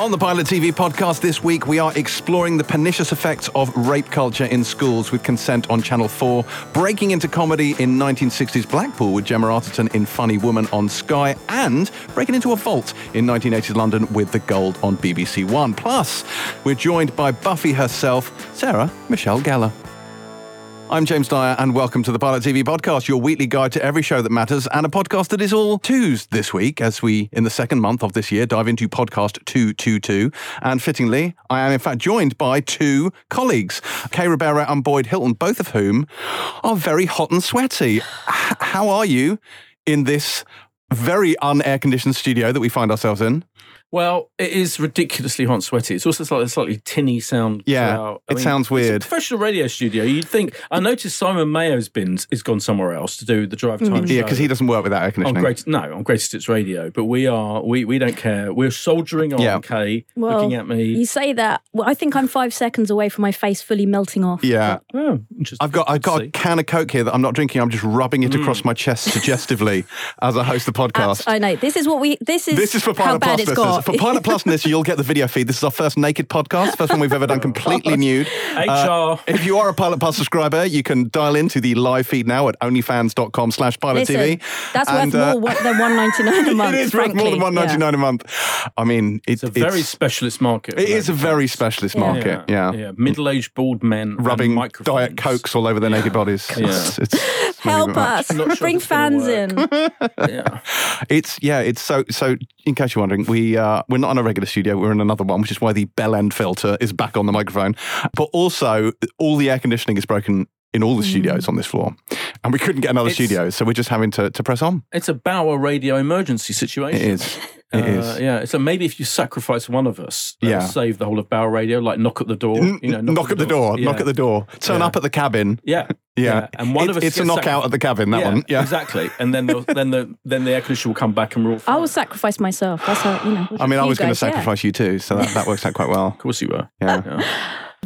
On the Pilot TV podcast this week, we are exploring the pernicious effects of rape culture in schools with consent on Channel 4, breaking into comedy in 1960s Blackpool with Gemma Arterton in Funny Woman on Sky, and breaking into a vault in 1980s London with The Gold on BBC One. Plus, we're joined by Buffy herself, Sarah Michelle Gellar. I'm James Dyer, and welcome to the Pilot TV podcast, your weekly guide to every show that matters, and a podcast that is all twos this week, as we, in the second month of this year, dive into podcast 222. And fittingly, I am in fact joined by two colleagues, Kay Ribeiro and Boyd Hilton, both of whom are very hot and sweaty. H- how are you in this very un-air conditioned studio that we find ourselves in? Well, it is ridiculously hot and sweaty. It's also slightly, a slightly tinny sound. Yeah, throughout. I it sounds it's a weird. professional radio studio. You'd think. I noticed Simon Mayo's bins has gone somewhere else to do the drive time. Yeah, because he doesn't work without air On conditioning. great, no, on Greatest Hits Radio, but we are we we don't care. We're soldiering on. Yeah. Kay, Well, looking at me. You say that. Well, I think I'm five seconds away from my face fully melting off. Yeah. Oh, interesting. I've got I've got a can of Coke here that I'm not drinking. I'm just rubbing it Mm. across my chest suggestively as I host the podcast. Abs- I know. This is what we. This is. This is for how bad it's listeners. Got. For Pilot Plus listeners, you'll get the video feed. This is our first naked podcast, first one we've ever done completely nude. Uh, HR. if you are a Pilot Plus subscriber, you can dial into the live feed now at onlyfans.com slash pilot Listen, TV. that's And, worth uh, more than one ninety nine a month. it is worth more than one ninety nine a month. I mean, it, it's a very specialist market. it is a very specialist Yeah. market. Yeah. yeah. Middle-aged bald men Rubbing diet cokes all over their naked bodies. Yeah. It's, it's, it's Help us! Sure Bring if it's gonna fans in. Yeah. It's yeah, it's so so. In case you're wondering, we uh, we're not in a regular studio. We're in another one, which is why the bell end filter is back on the microphone. But also, all the air conditioning is broken in all the studios on this floor, and we couldn't get another. It's- studio, so we're just having to to press on. It's a Bauer radio emergency situation. It is. It is. Uh, yeah. So maybe if you sacrifice one of us, that'll Yeah. save the whole of Bauer Radio. Like knock at the door. You know, knock, at the door. Yeah. Knock at the door. Turn Yeah. up at the cabin. Yeah. Yeah, And one It- of us It's a knockout sacri- at the cabin. That one. Yeah. Exactly. And then then the then the air conditioner will come back and we're all. I will sacrifice myself. That's how you know. I mean, I you was going to guys, yeah. sacrifice you too, so that, that works out quite well. Of course you were. Yeah.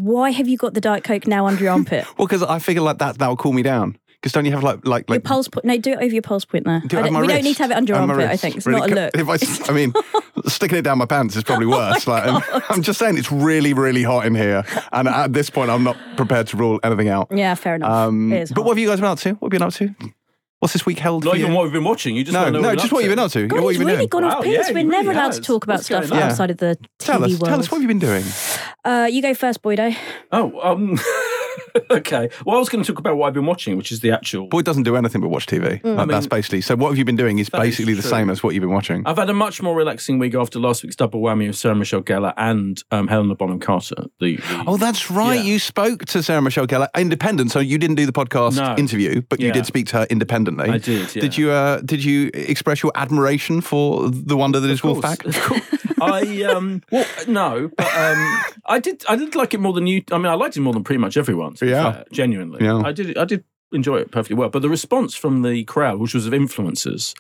Why have you got the diet coke now under your armpit? Well, because I figure like that that will cool me down. Because don't you have like like your pulse point. No, do it over your pulse point there. Do it I don't- we don't need to have it under your armpit. I think it's Really not a look. Oh If I, I mean, sticking it down my pants is probably worse. like, I'm, I'm just saying, it's really, really hot in here, and at this point, I'm not prepared to rule anything out. yeah, fair enough. Um, but hot. what have you guys been up to? What have you been up to? What's this week held Not for you? even what we've been watching. You just no, wanna know no, just what you've been up up to. God, what he's have you been really doing? gone off Wow, piece. yeah, We're really never allowed to talk about What's stuff outside of the Tell TV us, world. tell us what have you been doing. Uh, you go first, Boydo. Oh, um, okay. Well, I was going to talk about what I've been watching, which is the actual. Boyd doesn't do anything but watch TV. Mm. Like, that's mean, basically. So what have you been doing is that is basically the same as what you've been watching. I've had a much more relaxing week after last week's double whammy of Sarah Michelle Gellar and um, Helena Bonham Carter. The, the Oh, that's right. Yeah. You spoke to Sarah Michelle Gellar independent, so you didn't do the podcast No. interview, but you did speak to her independently. I did. Yeah. Did you uh, did you express your admiration for the wonder that is Of course, Wolfpack? Of course. I um well no, but um I did I did like it more than you. I mean, I liked it more than pretty much everyone. To be Yeah. fair, genuinely. Yeah. I did I did enjoy it perfectly well. But the response from the crowd, which was of influencers,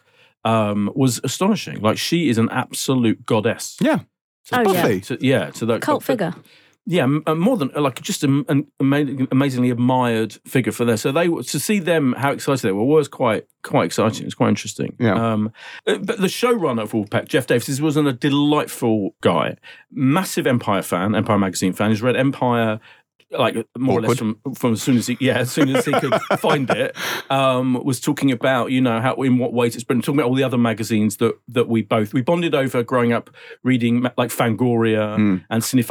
um, was astonishing. Like she is an absolute goddess. Yeah. To- Oh, yeah. To, yeah, to that Cult figure. Yeah, uh, more than like just an amazingly admired figure for there. So they to see them how excited they were was quite quite exciting. It's quite interesting. Yeah. Um, uh, but the showrunner of Wolfpack, Jeff Davis, was a delightful guy, massive Empire fan, Empire magazine fan. He's read Empire. Like more or less from, from as soon as he yeah as soon as he could find it um, was talking about you know how in what ways it's been talking about all the other magazines that that we both we bonded over growing up reading like Fangoria Mm. and Cine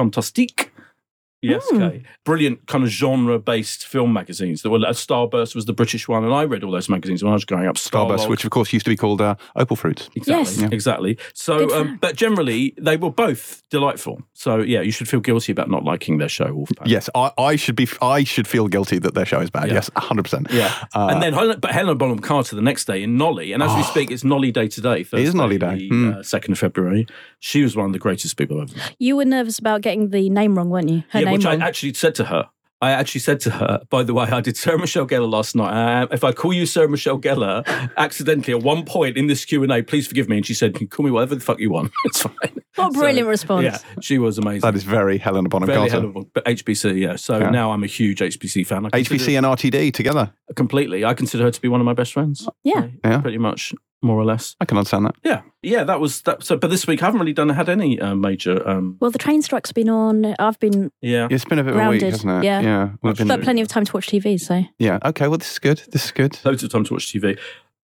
Fantastique Yes, okay. Brilliant kind of genre-based film magazines. That were uh, Starburst was the British one, and I read all those magazines when I was growing up. Starburst, Starlog. which of course used to be called uh, Opal Fruits. Exactly. Yes. Yeah. Exactly. So, um, but generally, they were both delightful. So, yeah, you should feel guilty about not liking their show, Wolfpack. Yes, I, I should be. I should feel guilty that their show is bad. Yeah. Yes, hundred percent. Yeah. Uh, and then, Helen- but Helena Bonham Carter the next day in Nolly, and as we speak, it's Nolly Day today. Thursday, Oh. is Nolly Day. the, Hmm. uh, second of February. She was one of the greatest people I've ever. You were nervous about getting the name wrong, weren't you? Her yeah, name which wrong. I actually said to her. I actually said to her, by the way, I did Sarah Michelle Gellar last night. Uh, if I call you Sarah Michelle Gellar accidentally at one point in this Q and A, please forgive me. And she said, "You can call me whatever the fuck you want. it's fine." what a So, brilliant response. Yeah, she was amazing. that is very Helena Bonham Fairly Carter. hell of but HBC, yeah. So Yeah. now I'm a huge HBC fan. HBC and RTD together. completely. I consider her to be one of my best friends. Yeah. So, Yeah. pretty much. More or less. I can understand that. Yeah, yeah, that was that. So, but this week I haven't really done had any uh, major. Um, Well, the train strike's been on. I've been, yeah, It's been a bit of a week, hasn't it? yeah. Yeah. We've been, but plenty of time to watch TV. So yeah. Okay. Well, this is good. This is good. loads of time to watch TV.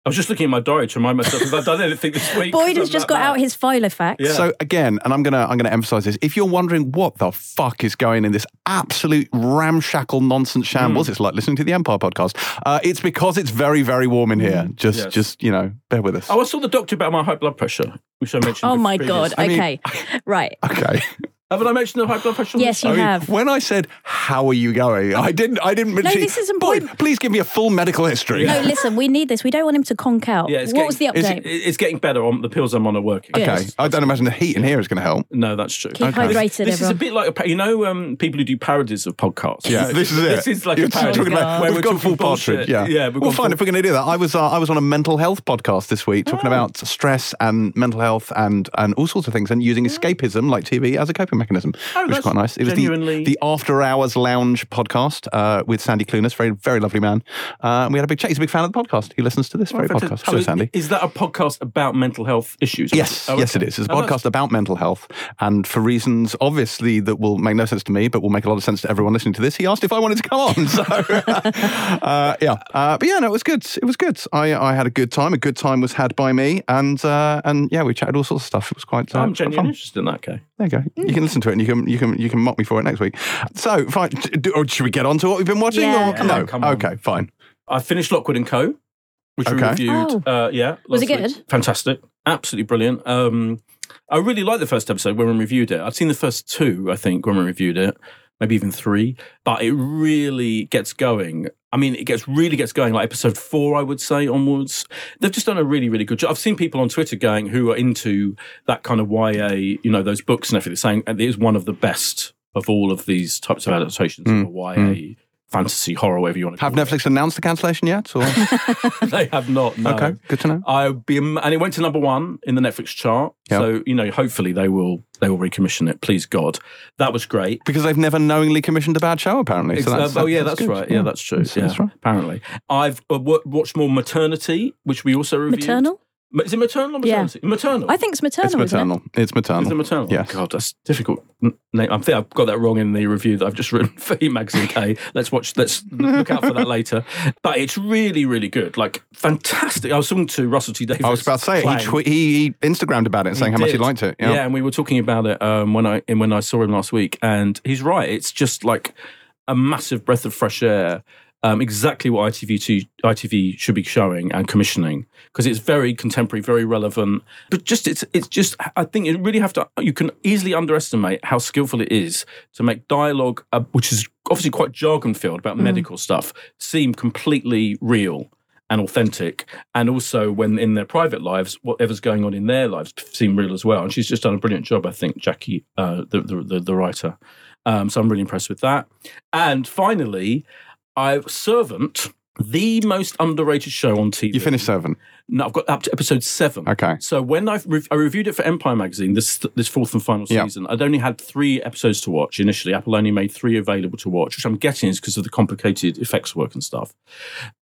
I was just looking at my diary to remind myself if I've done anything this week. Boyd has I'm just that got out his Filofax. Yeah. So again, and I'm gonna I'm gonna emphasize this. If you're wondering what the fuck is going in this absolute ramshackle nonsense shambles, Hmm. it's like listening to the Empire podcast. Uh, it's because it's very very warm in here. Just Hmm. Yes. just you know, bear with us. Oh, I saw the doctor about my high blood pressure, which I mentioned. Oh my previous- god. I mean- Okay. right. Okay. Haven't I mentioned the high blood pressure? Yes, you I mean, have. when I said how are you going, I didn't I didn't mention. this is Boy, important. please give me a full medical history. No, listen. We need this. We don't want him to conk out. Yeah, it's what was the getting- update? It's, it's getting better. On the pills I'm on are working. Good. Okay, I don't imagine the heat in here is going to help. No, that's true. Keep Okay. hydrated, This is a bit like a, you know um, people who do parodies of podcasts. Yeah, this is it. This is like You're a parody talking about, where we've we're gone talking full partridge. bullshit. Yeah, yeah. we've well, fine full- if we're going to do that. I was uh, I was on a mental health podcast this week talking Oh. about stress and mental health and and all sorts of things and using escapism like TV as a coping mechanism, Oh, which is quite nice. It was the, genuinely- the After Hours Lounge podcast uh, with Sandy Clunas, very very lovely man. Uh, and we had a big chat. He's a big fan of the podcast. He listens to this very podcast. So Sandy. Is that a podcast about mental health issues? Yes, Oh, yes, it okay. is. It's a Oh, that's- podcast about mental health, and for reasons obviously that will make no sense to me, but will make a lot of sense to everyone listening to this. He asked if I wanted to come on, so uh, yeah. Uh, but yeah, no, it was good. It was good. I, I had a good time. A good time was had by me, and uh, and yeah, we chatted all sorts of stuff. It was quite. Uh, I'm genuinely interested in that. Okay. There you go. You can listen to it, and you can you can you can mock me for it next week. So, fine. Do, or should we get on to what we've been watching? Yeah, or? come no. on, come on. Okay, fine. I finished Lockwood and Co, which we Okay. reviewed. Uh, yeah, Was it last week. good? Fantastic, absolutely brilliant. Um, I really liked the first episode when we reviewed it. I'd seen the first two, I think, when we reviewed it, maybe even three. But it really gets going. I mean, it gets really gets going. Like episode four, I would say onwards. They've just done a really, really good job. I've seen people on Twitter going who are into that kind of YA, you know, those books and everything, saying it is one of the best of all of these types of adaptations of hmm. a YA fantasy horror, whatever you want to Have call it. Netflix announced the cancellation yet? Or they have not. No. okay, good to know. I'd be, and it went to number one in the Netflix chart. Yeah. So you know, hopefully they will they will recommission it. Please God, that was great. Because they've never knowingly commissioned a bad show, apparently. So that's, oh yeah, that's, good. right. Yeah, that's true. That's- yeah, that's right. apparently. I've uh, w- watched more Maternity, which we also reviewed. Maternal? Ma- Is it maternal or Yeah. Maternal. I think it's maternal. It's isn't it? maternal. It's maternal. Is it maternal? Yes. God, that's difficult. Name. I think I've got that wrong in the review that I've just written for E Magazine K. Let's watch. Let's look out for that later. But it's really, really good. Like fantastic. I was talking to Russell T Davies. I was about to say it. He, playing. twe- he, he Instagrammed about it, saying how much he liked it. Yeah. Yeah. and we were talking about it um, when I when I saw him last week, and he's right. It's just like a massive breath of fresh air. Um, exactly what ITV ITV should be showing and commissioning because it's very contemporary, very relevant. But just it's it's just I think you really have to. You can easily underestimate how skillful it is to make dialogue, uh, which is obviously quite jargon filled about medical stuff, seem completely real and authentic, and also when in their private lives, whatever's going on in their lives seem real as well. And she's just done a brilliant job, I think, Jackie, uh, the, the the the writer. Um, so I'm really impressed with that. And finally, I Servant, the most underrated show on TV. You finished Servant. No, I've got up to episode seven. Okay. So when I, re- I reviewed it for Empire magazine, this this fourth and final Yeah. season, I'd only had three episodes to watch initially. Apple only made three available to watch, which I'm getting is because of the complicated effects work and stuff.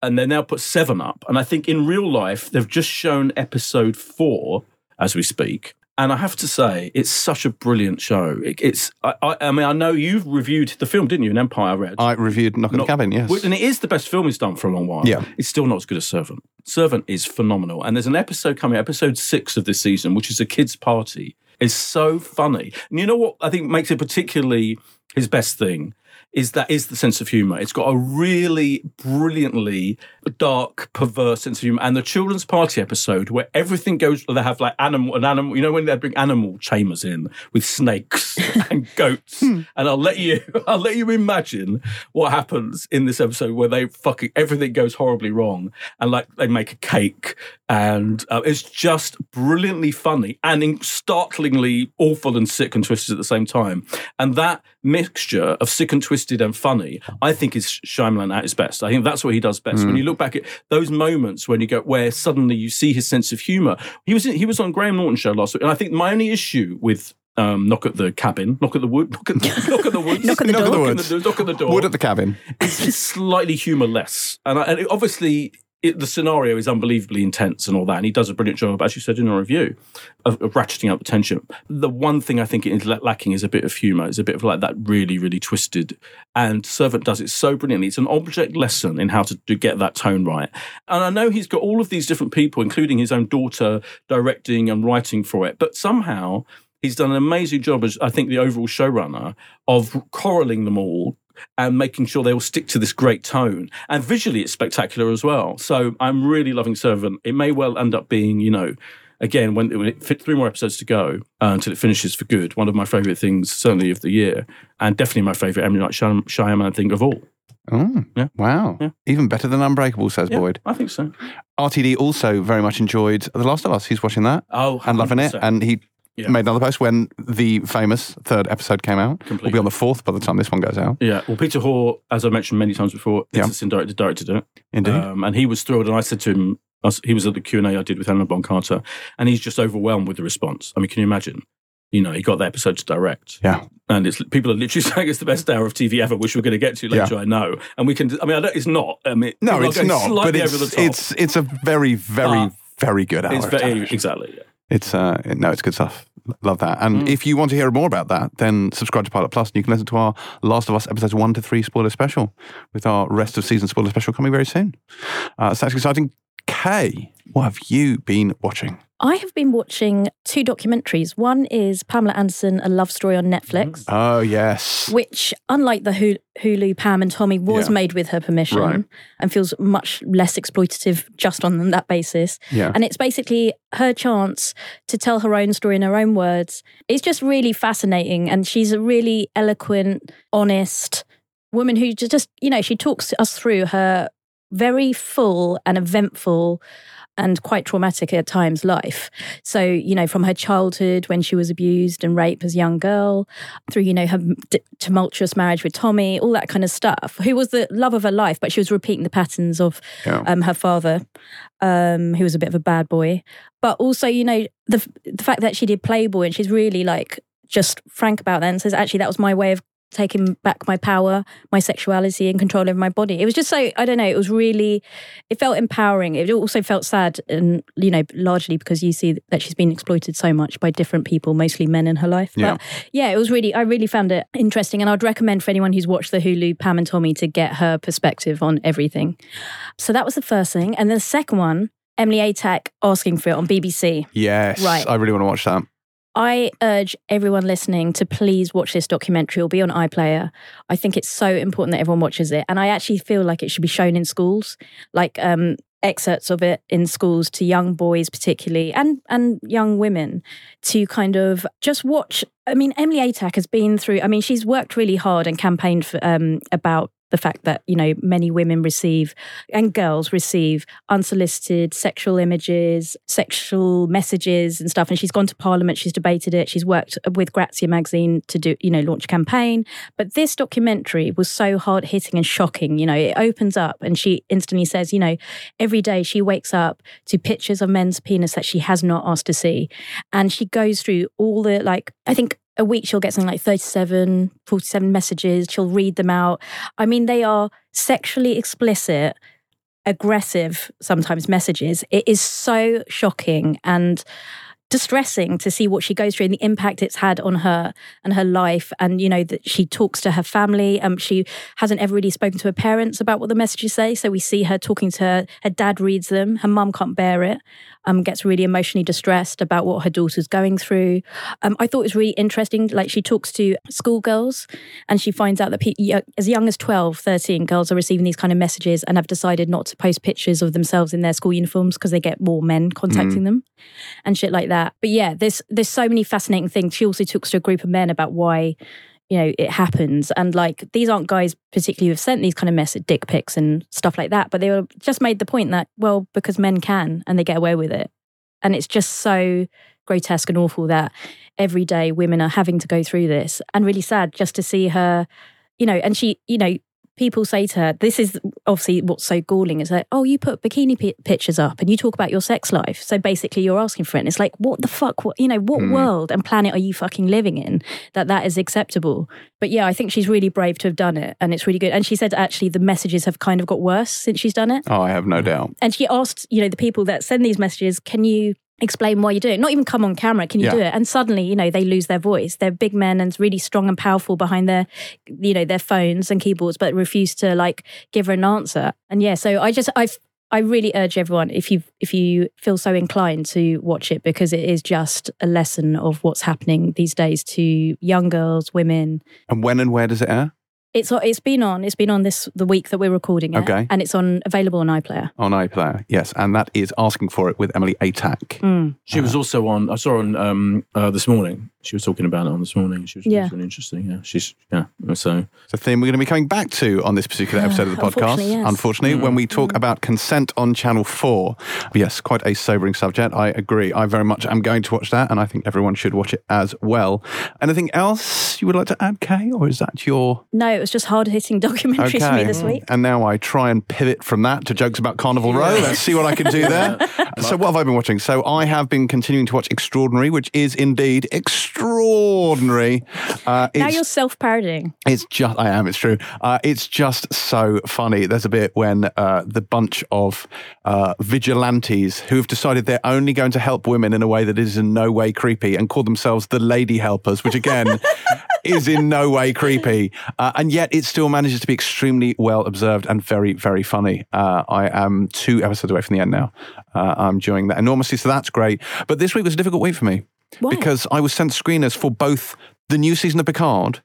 And they now put seven up, and I think in real life they've just shown episode four as we speak. And I have to say, it's such a brilliant show. It, it's, I, I, I mean, I know you've reviewed the film, didn't you? In Empire, I read. I reviewed Knock on the Cabin, yes. And it is the best film he's done for a long while. Yeah. It's still not as good as Servant. Servant is phenomenal. And there's an episode coming, episode six of this season, which is a kids' party. It's so funny. And you know what I think makes it particularly his best thing? Is that is the sense of humor. It's got a really brilliantly dark, perverse sense of humor. And the children's party episode where everything goes, they have like animal, an animal, you know, when they bring animal chambers in with snakes and goats. And I'll let you, I'll let you imagine what happens in this episode where they fucking, everything goes horribly wrong. And like they make a cake and uh, it's just brilliantly funny and in- startlingly awful and sick and twisted at the same time. And that mixture of sick and twisted and funny, I think is Shyamalan at his best. I think that's what he does best. When you look back at those moments when you go where suddenly you see his sense of humor. He was in, he was on Graham Norton show last week, and I think my only issue with um, knock at the cabin, knock at the wood, knock at the, knock at the woods, Knock at the Knock at the door. woods. knock at the door, Wood at the cabin. it's just slightly humorless, and, I, and it, obviously it, the scenario is unbelievably intense and all that, and he does a brilliant job, as you said in a review, of, of ratcheting up the tension. The one thing I think it is lacking is a bit of humour. It's a bit of like that really, really twisted. And Servant does it so brilliantly. It's an object lesson in how to, to get that tone right. And I know he's got all of these different people, including his own daughter, directing and writing for it, but somehow he's done an amazing job as I think the overall showrunner of corralling them all and making sure they all stick to this great tone. And visually, it's spectacular as well. So I'm really loving Servant. It may well end up being, you know, again, when, when it fit three more episodes to go uh, until it finishes for good, one of my favourite things, certainly of the year, and definitely my favourite M. Night Shyamalan thing of all. Oh, yeah. wow. Yeah. Even better than Unbreakable, says yeah, Boyd. I think so. RTD also very much enjoyed The Last of Us. He's watching that. Oh, and loving it. And he yeah. made another post when the famous third episode came out. Completely. We'll be on the fourth by the time this one goes out. Yeah. Well, Peter Hoare, as I mentioned many times before, yeah. director, directed it. Indeed. Um, and he was thrilled. And I said to him, he was at the Q&A I did with Helena Bonham Carter, and he's just overwhelmed with the response. I mean, can you imagine? You know, he got the episode to direct. Yeah. And it's people are literally saying it's the best hour of TV ever, which we're going to get to later, yeah. I know. And we can, I mean, I it's not. I mean, no, it's not. But it's, it's, it's a very, very, uh, very good hour. It's very, exactly. Yeah. It's, uh, no, it's good stuff. Love that. And mm. if you want to hear more about that, then subscribe to Pilot Plus and you can listen to our Last of Us episodes one to three spoiler special with our rest of season spoiler special coming very soon. Uh, so that's exciting. Kay, what have you been watching? I have been watching two documentaries. One is Pamela Anderson, A Love Story on Netflix. Mm-hmm. Oh, yes. Which, unlike the Hulu Pam and Tommy, was yeah. made with her permission right. and feels much less exploitative just on that basis. Yeah. And it's basically her chance to tell her own story in her own words. It's just really fascinating. And she's a really eloquent, honest woman who just, you know, she talks us through her very full and eventful and quite traumatic at times life. So, you know, from her childhood when she was abused and raped as a young girl, through, you know, her d- tumultuous marriage with Tommy, all that kind of stuff, who was the love of her life, but she was repeating the patterns of yeah. um, her father, um, who was a bit of a bad boy. But also, you know, the, the fact that she did Playboy and she's really like, just frank about that and says, actually, that was my way of taking back my power, my sexuality, and control over my body. It was just so I don't know. It was really, it felt empowering. It also felt sad, and you know, largely because you see that she's been exploited so much by different people, mostly men in her life. Yeah. But yeah, it was really. I really found it interesting, and I'd recommend for anyone who's watched the Hulu Pam and Tommy to get her perspective on everything. So that was the first thing, and the second one. Emily Atack asking for it on BBC. Yes, right. I really want to watch that. I urge everyone listening to please watch this documentary or be on iPlayer. I think it's so important that everyone watches it. And I actually feel like it should be shown in schools, like um, excerpts of it in schools to young boys, particularly, and, and young women to kind of just watch. I mean, Emily Atack has been through, I mean, she's worked really hard and campaigned for, um, about the fact that you know many women receive and girls receive unsolicited sexual images sexual messages and stuff. And she's gone to parliament she's debated it she's worked with grazia magazine to do you know launch a campaign. But this documentary was so hard hitting and shocking you know it opens up and she instantly says you know every day she wakes up to pictures of men's penis that she has not asked to see. And she goes through all the like i think a week she'll get something like 37, 47 messages. She'll read them out. I mean, they are sexually explicit, aggressive, sometimes messages. It is so shocking. And distressing to see what she goes through and the impact it's had on her and her life. And, you know, that she talks to her family. Um, she hasn't ever really spoken to her parents about what the messages say. So we see her talking to her, her dad reads them. Her mum can't bear it, um, gets really emotionally distressed about what her daughter's going through. Um, I thought it was really interesting. Like she talks to schoolgirls and she finds out that pe- as young as 12, 13, girls are receiving these kind of messages and have decided not to post pictures of themselves in their school uniforms because they get more men contacting mm. them and shit like that that. But yeah, there's there's so many fascinating things. She also talks to a group of men about why you know it happens. And like these aren't guys particularly who've sent these kind of mess dick pics and stuff like that but they were just made the point that well because men can and they get away with it. And it's just so grotesque and awful that every day women are having to go through this. And really sad just to see her you know and she you know people say to her, this is obviously what's so galling is that, oh, you put bikini pi- pictures up and you talk about your sex life. So basically, you're asking for it. And it's like, what the fuck? What, you know, what hmm. world and planet are you fucking living in that that is acceptable? But yeah, I think she's really brave to have done it. And it's really good. And she said actually the messages have kind of got worse since she's done it. Oh, I have no doubt. And she asked, you know, the people that send these messages, can you explain why you do it? Not even come on camera, can you Yeah. do it? And suddenly, you know, they lose their voice. They're big men and really strong and powerful behind their, you know, their phones and keyboards, but refuse to like give her an answer. And yeah, so I just, I, I really urge everyone if you if you feel so inclined to watch it because it is just a lesson of what's happening these days to young girls, women. And when and where does it air? It's it's been on. It's been on this the week that we're recording it, Okay. and it's on available on iPlayer. On iPlayer, yes. And that is Asking for It with Emily Atack. Mm. She was also on. I saw on um, uh, this morning. She was talking about it on this hmm. morning. She was, Yeah. was really interesting. Yeah, she's yeah. So It's a theme we're going to be coming back to on this particular episode of the podcast. Unfortunately, yes. Unfortunately, when we talk mm-hmm. about consent on Channel 4. Yes, quite a sobering subject. I agree. I very much am going to watch that, and I think everyone should watch it as well. Anything else you would like to add, Kay, or is that your. No, it was just hard hitting documentaries for me this week. And now I try and pivot from that to jokes about Carnival Row. Let's see what I can do there. so, what have I been watching? So, I have been continuing to watch Extraordinary, which is indeed extraordinary. Uh, Now you're self parodying. it's just, I am, it's true. Uh, it's just so funny. There's a bit when uh, the bunch of uh, vigilantes who have decided they're only going to help women in a way that is in no way creepy and call themselves the lady helpers, which again is in no way creepy. Uh, and yet it still manages to be extremely well observed and very, very funny. Uh, I am two episodes away from the end now. Uh, I'm enjoying that enormously. So that's great. But this week was a difficult week for me Why? because I was sent screeners for both the new season of Picard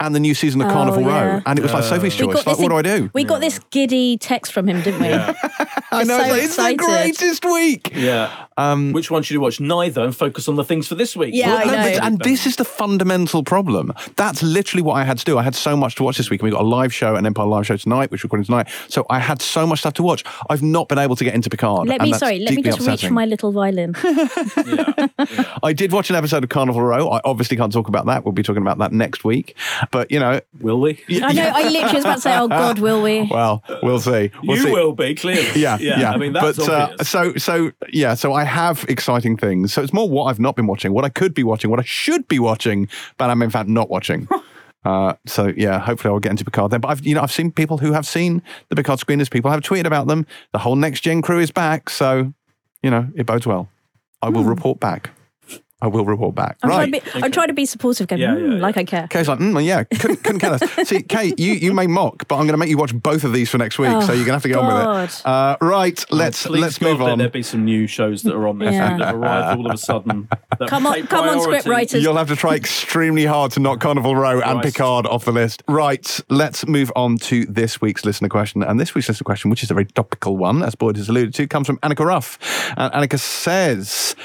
and the new season of Oh, Carnival yeah. Row, and it was like Sophie's choice. Like, what do I do? We got this giddy text from him, didn't we? I know so it's, like, it's the greatest week. yeah. Um, Which one should you watch? Neither, and focus on the things for this week. Yeah, Well, I no, know. but- and this is the fundamental problem. That's literally what I had to do. I had so much to watch this week. and We got a live show, an Empire live show tonight, which we're recording tonight. So I had so much stuff to watch. I've not been able to get into Picard. Let me sorry, let me deeply just reach for my little violin. I did watch an episode of Carnival Row. I obviously can't talk about that. We'll be talking about that next week. But you know, Will we? I know. I literally was about to say, "Oh God, will we?" well, we'll see. We'll you see. will be clearly. yeah, yeah, I mean, that's but uh, obvious. so so yeah, so I have exciting things. So it's more what I've not been watching, what I could be watching, what I should be watching, but I'm in fact not watching. Uh, so yeah, hopefully I'll get into Picard then. But I've you know I've seen people who have seen the Picard screeners. People have tweeted about them. The whole next gen crew is back, so you know it bodes well. I will report back. I will report back. I'm, right. trying to be, I'm trying to be supportive, going, Yeah, "Hmm, yeah, yeah. like I care. Kay's like, mm, yeah, couldn't, couldn't care less. See, Kay, you, you may mock, but I'm going to make you watch both of these for next week, Oh, so you're going to have to get on with it. Uh, right, let's Please let's God, move let on. There'll be some new shows that are on there Yeah. that have arrived all of a sudden. Come on- come on, priority. script writers. You'll have to try extremely hard to knock Carnival Row and Christ. Picard off the list. Right, let's move on to this week's listener question. And this week's listener question, which is a very topical one, as Boyd has alluded to, comes from Annika Ruff. And Annika says,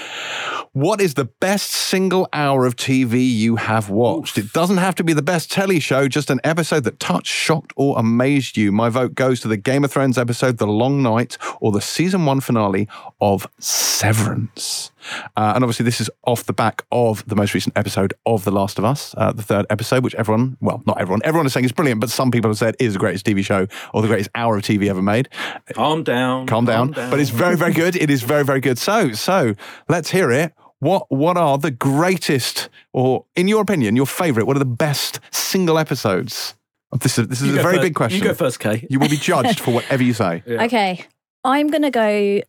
What is the best single hour of TV you have watched? It doesn't have to be the best telly show, just an episode that touched, shocked, or amazed you. My vote goes to the Game of Thrones episode, The Long Night, or the season one finale of Severance. Uh, and obviously, this is off the back of the most recent episode of The Last of Us, uh, the third episode, which everyone, well, not everyone, everyone is saying is brilliant, but some people have said is the greatest TV show or the greatest hour of TV ever made. Calm down. Calm down. But it's very, very good. It is very, very good. So, so let's hear it. What what are the greatest, or in your opinion, your favourite? What are the best single episodes? Oh, this is this is You a very first. big question. You go first, Kay. You will be judged for whatever you say. Yeah. Okay, I'm going to go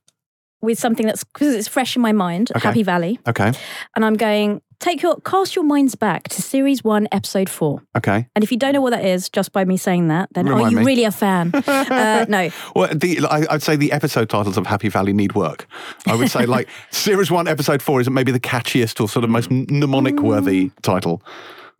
with something that's because it's fresh in my mind. Okay. Happy Valley, Okay. and I'm going take your cast your minds back to series one, episode four. Okay. And if you don't know what that is, just by me saying that, then are you me. really a fan? uh, no, Well, the, I, I'd say the episode titles of Happy Valley need work. I would say like series one, episode four is maybe the catchiest or sort of most mnemonic worthy Mm. title.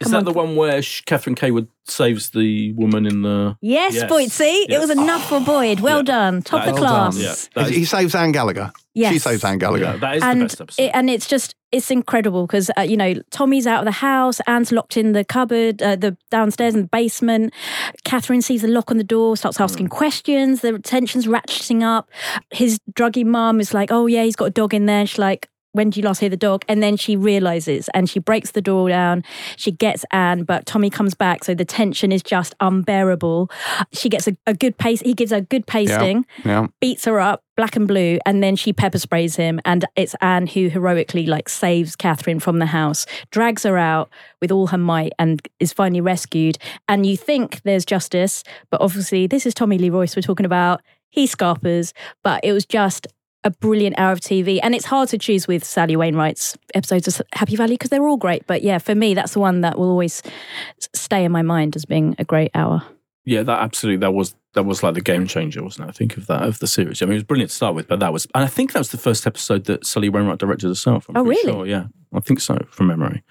Is that the one where Sh- Catherine Cawood saves the woman in the? yes, Yes. Boyd. See, it Yes. was enough for Boyd. Well Yeah. done, top That of is- class. Yeah, that is, he saves Anne Gallagher. She Yes. saves Anne Gallagher. yeah, that is the and best episode. it, and it's just it's incredible because uh, you know Tommy's out of the house, Anne's locked in the cupboard, uh, the downstairs in the basement. Catherine sees the lock on the door, starts asking questions. The tension's ratcheting up. His druggy mum is like, "Oh yeah, he's got a dog in there." She's like. When do you last hear the dog? And then she realizes and she breaks the door down. She gets Anne, but Tommy comes back. So the tension is just unbearable. She gets a, a good pace. He gives her a good pasting, Yeah. beats her up, black and blue. And then she pepper sprays him. And it's Anne who heroically like saves Catherine from the house, drags her out with all her might and is finally rescued. And you think there's justice, but obviously this is Tommy Lee Royce we're talking about. He scarpers, but it was just a brilliant hour of TV. And it's hard to choose with Sally Wainwright's episodes of Happy Valley because they're all great. But yeah, for me, that's the one that will always stay in my mind as being a great hour. Yeah, that absolutely that was that was like the game changer, wasn't it? I think of that of the series. I mean, it was brilliant to start with, but that was, and I think that was the first episode that Sally Wainwright directed herself. I'm Oh, really? Sure, yeah, I think so from memory.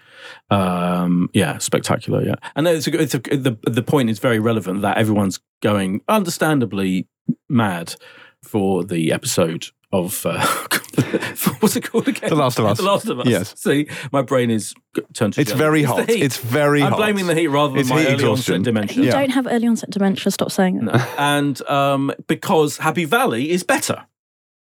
Um, yeah, spectacular. Yeah, and it's a, it's a, the the point is very relevant that everyone's going understandably mad for the episode of uh, what's it called again? The Last of Us. The Last of Us. Yes. See, my brain is turned to It's jelly. very the hot. heat. It's very I'm hot. blaming the heat rather than It's my early exhaustion. onset dementia. You Yeah. don't have early onset dementia. Stop saying that. No. and um, because Happy Valley is better,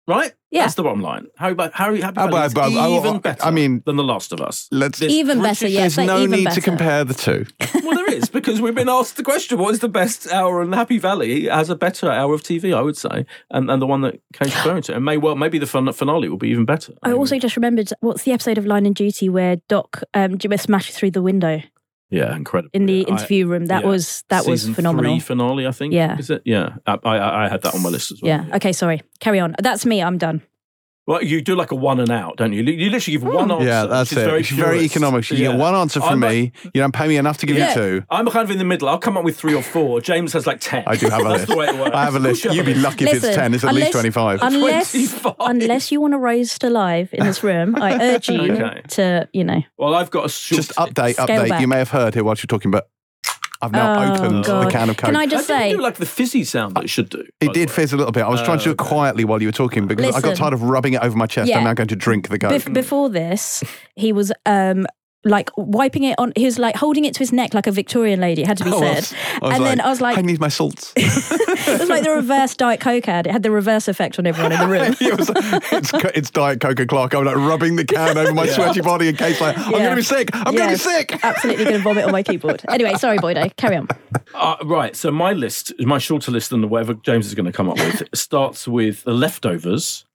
right? Yeah. that's the bottom line. Happy, Va- Happy, Happy Uh, Valley but- is but- I- even I- better. I mean- than The Last of Us. Let's. This Even British- better, yeah. There's say no even need better. to compare the two. Well, there is because we've been asked the question: What is the best hour in Happy Valley? It has a better hour of TV, I would say, and, and the one that Kate's referring to, and may well maybe the fin- finale will be even better. I also just remembered what's the episode of Line of Duty where Dot um, just smashes through the window yeah, incredible in the interview room. That yeah. was that was phenomenal. Three finale, I think. Yeah. is it? Yeah, I, I, I had that on my list as well. Yeah. Okay. Sorry. Carry on. That's me. I'm done. Well, you do like a one and out, don't you? You literally give one hmm. answer. Yeah, that's which it. Very It's very economic. You Yeah. get one answer from I'm me. You don't pay me enough to give Yeah. you two. I'm kind of in the middle. I'll come up with three or four. James has like ten. I do have a That's list. the way it works. I have a list. you have You'd be a list. lucky if it's ten. It's at least twenty-five. Unless 25. unless you want to roast alive in this room, I urge you Okay. to you know. Well, I've got a short Just update, update. back. You may have heard here whilst you're talking, but I've now Oh, opened God. the can of Coke. Can I I just didn't say? do like the fizzy sound that it should do. by it did fizz a little bit. I was trying to do it quietly while you were talking because I got tired of rubbing it over my chest. Yeah. I'm now going to drink the Coke. Bef- before this, he was um like wiping it on. He was like holding it to his neck like a Victorian lady. It had to be I said. was- I was and then I was like, I need my salts. it was like the reverse Diet Coke ad. It had the reverse effect on everyone in the room. it was, it's, it's Diet Coca Clark. I'm like rubbing the can over my sweaty body in case like, I'm Yeah. going to be sick. I'm going to be sick. Absolutely going to vomit on my keyboard. Anyway, sorry, Boydo. Carry on. Uh, right. So my list, my shorter list than whatever James is going to come up with, starts with the leftovers,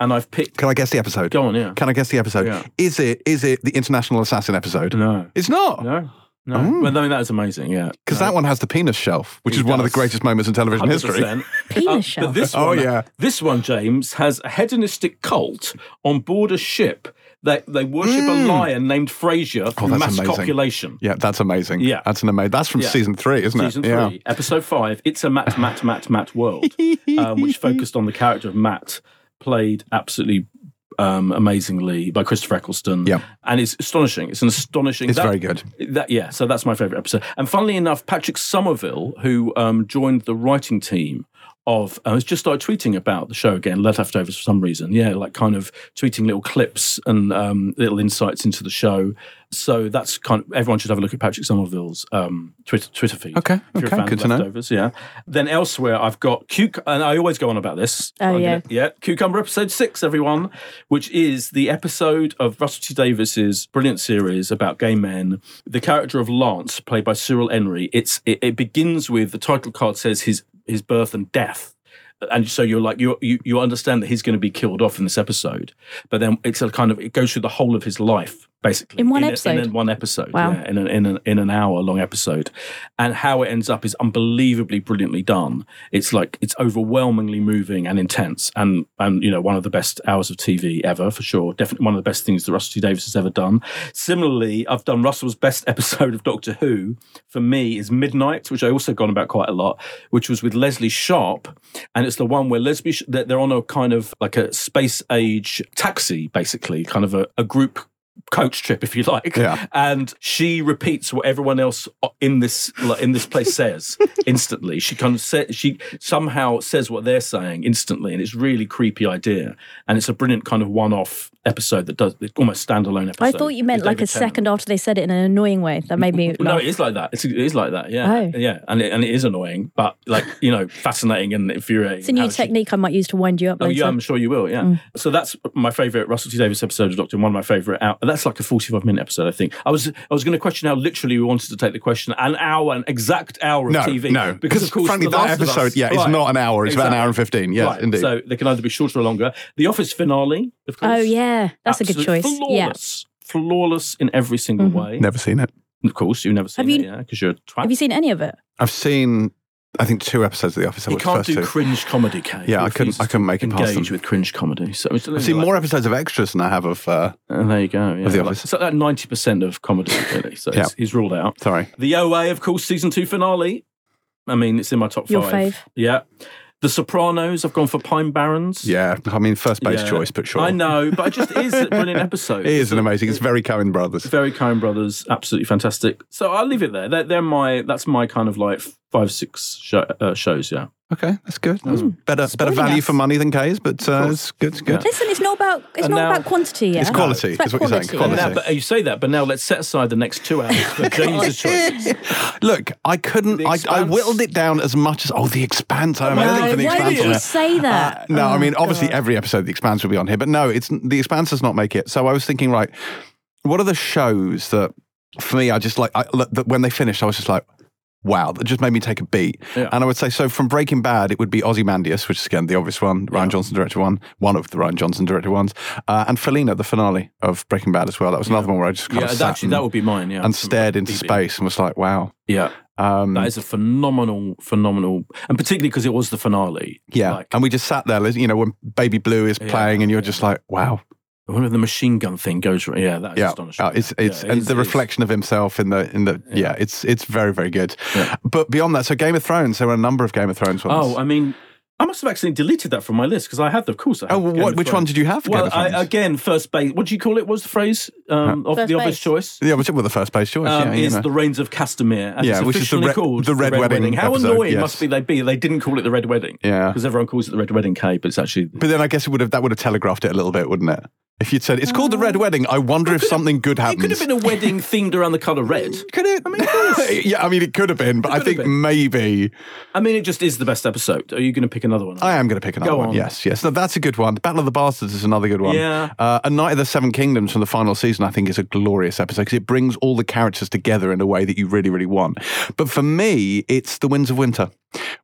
and I've picked. Can I guess the episode? Go on, yeah. Can I guess the episode? Yeah. Is it is it the International Assassin episode? No, It's not. no, no. Oh. Well, I mean that is amazing. Yeah, Because No. that one has the penis shelf, which It is one of the greatest moments in television history. 100%. Penis Uh, shelf. But this Oh, one, yeah. this one, James, has a hedonistic cult on board a ship. They they worship a lion named Frasier through Mm. Oh, mass amazing. copulation. Yeah, that's amazing. Yeah. That's an amazing. That's from Yeah. season three, isn't Season it? three, episode five. It's a Matt, Matt, Matt, Matt world, um, which focused on the character of Matt, played absolutely um, amazingly by Christopher Eccleston. Yeah. and it's astonishing. It's an astonishing. It's that- very good. That yeah, so that's my favorite episode. And funnily enough, Patrick Somerville, who um, joined the writing team of, uh, has just started tweeting about the show again, Leftovers for some reason. Yeah, like kind of tweeting little clips and um, little insights into the show. So that's kind of everyone should have a look at Patrick Somerville's um, Twitter Twitter feed. Okay, if you're a okay, fan good of to know. Yeah. Then elsewhere, I've got Cuc- and I always go on about this. Oh, I'm yeah. gonna- yeah, Cucumber episode six, everyone, which is the episode of Russell T Davies's brilliant series about gay men. The character of Lance, played by Cyril Nri, it's it, it begins with the title card says his his birth and death. And so you're like you you understand that he's going to be killed off in this episode, but then it's a kind of it goes through the whole of his life basically In one a- episode? in one episode, Wow. yeah, in an, in an in an hour long episode, and how it ends up is unbelievably brilliantly done. It's like it's overwhelmingly moving and intense, and and you know one of the best hours of TV ever for sure. Definitely one of the best things that Russell T Davies has ever done. Similarly, I've done Russell's best episode of Doctor Who for me is Midnight, which I also gone about quite a lot, which was with Lesley Sharp, and it's the one where Lesley they're they're on a kind of like a space age taxi, basically, kind of a, a group coach trip, if you like. Yeah. And she repeats what everyone else in this like, in this place says instantly. She kind of says she somehow says what they're saying instantly, and it's really creepy idea. And it's a brilliant kind of one-off episode that does it's almost standalone episode. I thought you meant like a Tennant. second after they said it in an annoying way. That made me No, it is like that. It's, it is like that. Yeah, Oh. yeah, and it, and it is annoying, but like you know, fascinating and infuriating. It's a new how she- technique I might use to wind you up Oh later. yeah, I'm sure you will. Yeah. Mm. So that's my favourite Russell T Davies episode of Doctor. Who, One of my favourite. Out. That's like a 45 minute episode. I think. I was I was going to question how literally we wanted to take the question an hour, an exact hour of No, TV. no, because of course, frankly, The that Last episode, Us- yeah, it's not an hour; it's about an hour and fifteen. Yeah, Right. indeed. So they can either be shorter or longer. The Office finale, of course. oh yeah, that's a good Absolute choice. Yeah. Flawless. Flawless in every single Mhm. way. Never seen it. Of course, you've never seen Have it, you- yeah, because you're a twat. Have you seen any of it? I've seen, I think, two episodes of The Office. I you can't first do two. cringe comedy, Kay. Yeah, I couldn't- I couldn't make it to past engage them. with cringe comedy. So I've seen like- more episodes of Extras than I have of. Uh, And there you go. Yeah. Of The Like, Office. It's like that ninety percent of comedy, really. So Yeah. he's ruled out. sorry. The OA, of course, season two finale. I mean, it's in my top Your five. fave? Yeah. The Sopranos. I've gone for Pine Barrens. Yeah, I mean, first base Yeah. choice, but sure. I know, but it just is a brilliant episode. It is an amazing. It's very Coen Brothers. very Coen Brothers, absolutely fantastic. So I'll leave it there. They're, they're my that's my kind of like five six show, uh, shows. Yeah, Okay, that's good. That's better, better Spoiling value us. for money than K's, but uh, it's good. It's good. Listen, it's not about it's And not now- about quantity. Yeah? It's quality, It's about is what you're saying, quality. quality. Now, but you say that, but now let's set aside the next two hours for James's choices. Look, I couldn't. I, I whittled it down as much as. Oh, the Expanse. I have No, anything for the why Expanse. would on you say that? Uh, no, I Oh, mean, obviously, God. every episode of The Expanse will be on here, but no, it's The Expanse does not make it. So I was thinking, right, what are the shows that, for me, I just like, I, look, that when they finished, I was just like, wow, that just made me take a beat. Yeah. And I would say, so from Breaking Bad, it would be Ozymandias, which is again the obvious one, Ryan Yeah. Johnson directed one, one of the Rian Johnson directed ones, uh, and Felina, the finale of Breaking Bad as well. That was another one where I just kind Yeah, of sat actually, and, that would be mine. Yeah, and stared into Easy. space and was like, wow. Yeah, Um, that is a phenomenal, phenomenal, and particularly because it was the finale. yeah, like, and we just sat there, you know, when Baby Blue is Yeah. playing, and you're just like, wow, when the machine gun thing goes. Yeah, that is yeah, astonishing. Uh, it's it's Yeah, and is- the it is. reflection of himself in the in the yeah, Yeah. it's it's very very good. But beyond that, so Game of Thrones, there were a number of Game of Thrones ones. Oh, I mean, I must have accidentally deleted that from my list because I had, the, of course. I had oh, Game what, which one did you have? Well, Game of Thrones? I, again, first base. What do you call it? Was the phrase um, of First the obvious choice? yeah, was it with the first page choice? Um, yeah, you is know. the Rains of Castamere, as Yeah, it's which is the re- called the Red Wedding How episode, annoying yes. must be they be? They didn't call it the Red Wedding yeah. because everyone calls it the Red Wedding, Kate, but it's actually But then I guess it would have that would have telegraphed it a little bit, wouldn't it? If you'd said it's called the Red Wedding, I wonder if something good it happens. could have been a wedding themed around the color red. Could it? I mean, yeah, I mean, it could have been, but I think maybe I mean, it just is the best episode. Are you going to pick another one? I am going to pick another Go one. on. Yes, yes. No, that's a good one. The Battle of the Bastards is another good one. Yeah. Uh, a Knight of the Seven Kingdoms from the final season, I think, is a glorious episode because it brings all the characters together in a way that you really, really want. But for me, it's The Winds of Winter,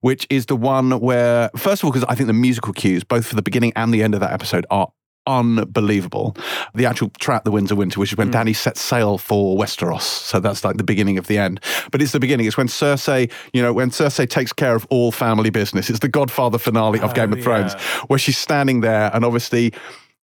which is the one where, first of all, because I think the musical cues, both for the beginning and the end of that episode, are unbelievable. The actual track, The Winds of Winter, which is when hmm. Danny sets sail for Westeros. So that's like the beginning of the end. But it's the beginning. It's when Cersei, you know, when Cersei takes care of all family business. It's the Godfather finale of Game of oh, Thrones, where she's standing there and obviously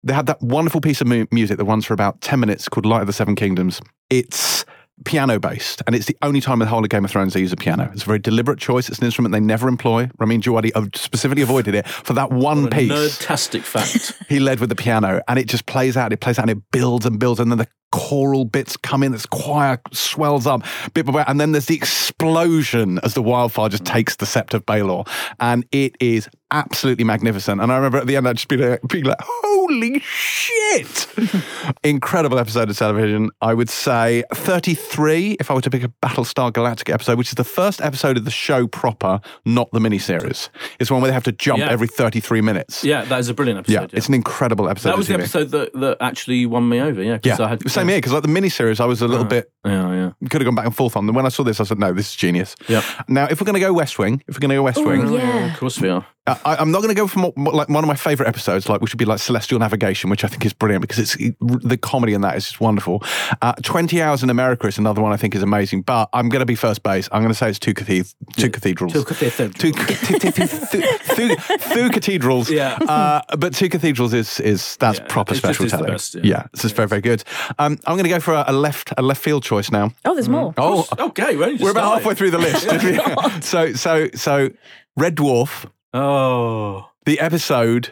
they had that wonderful piece of mu- music that runs for about 10 minutes called Light of the Seven Kingdoms. It's piano based, and it's the only time in the whole of Game of Thrones they use a piano. It's a very deliberate choice. It's an instrument they never employ. Ramin Djawadi uh, specifically avoided it for that one piece nerdtastic fact. he led with the piano and it just plays out, it plays out and it builds and builds and then the choral bits come in, this choir swells up bit by bit, and then there's the explosion as the wildfire just mm. takes the sept of Baelor. And it is absolutely magnificent. And I remember at the end I'd just be like, being like holy shit. Incredible episode of television. I would say 33 if I were to pick a Battlestar Galactica episode, which is the first episode of the show proper, not the miniseries. It's one where they have to jump Yeah. every 33 minutes. yeah, that is a brilliant episode. Yeah, episode. it's an incredible episode. that was the episode that, that actually won me over. Yeah, 'cause Yeah, I had same here because like the miniseries, I was a little bit Yeah, yeah. could have gone back and forth on. And when I saw this, I said, "No, this is genius." Yep. Now, if we're going to go West Wing, if we're going to go West Wing, Ooh, yeah. Of course we are. I, I'm not going to go for more, more- like one of my favorite episodes, like which would be like Celestial Navigation, which I think is brilliant because it's the comedy in that is just wonderful. Uh, Twenty Hours in America is another one I think is amazing. But I'm going to be first base. I'm going to say it's two, cathed- two cathedrals. Two cathedrals. Two, two, two, two, two, two cathedrals. Yeah. Uh, but two cathedrals is is that's Yeah, proper special is telling. best, yeah. yeah, this is very very good. Um, Um, I'm going to go for a, a left a left field choice now. Oh, there's mm. more. Oh, Okay, we're, only we're about starting. halfway through the list. so so so Red Dwarf, Oh, the episode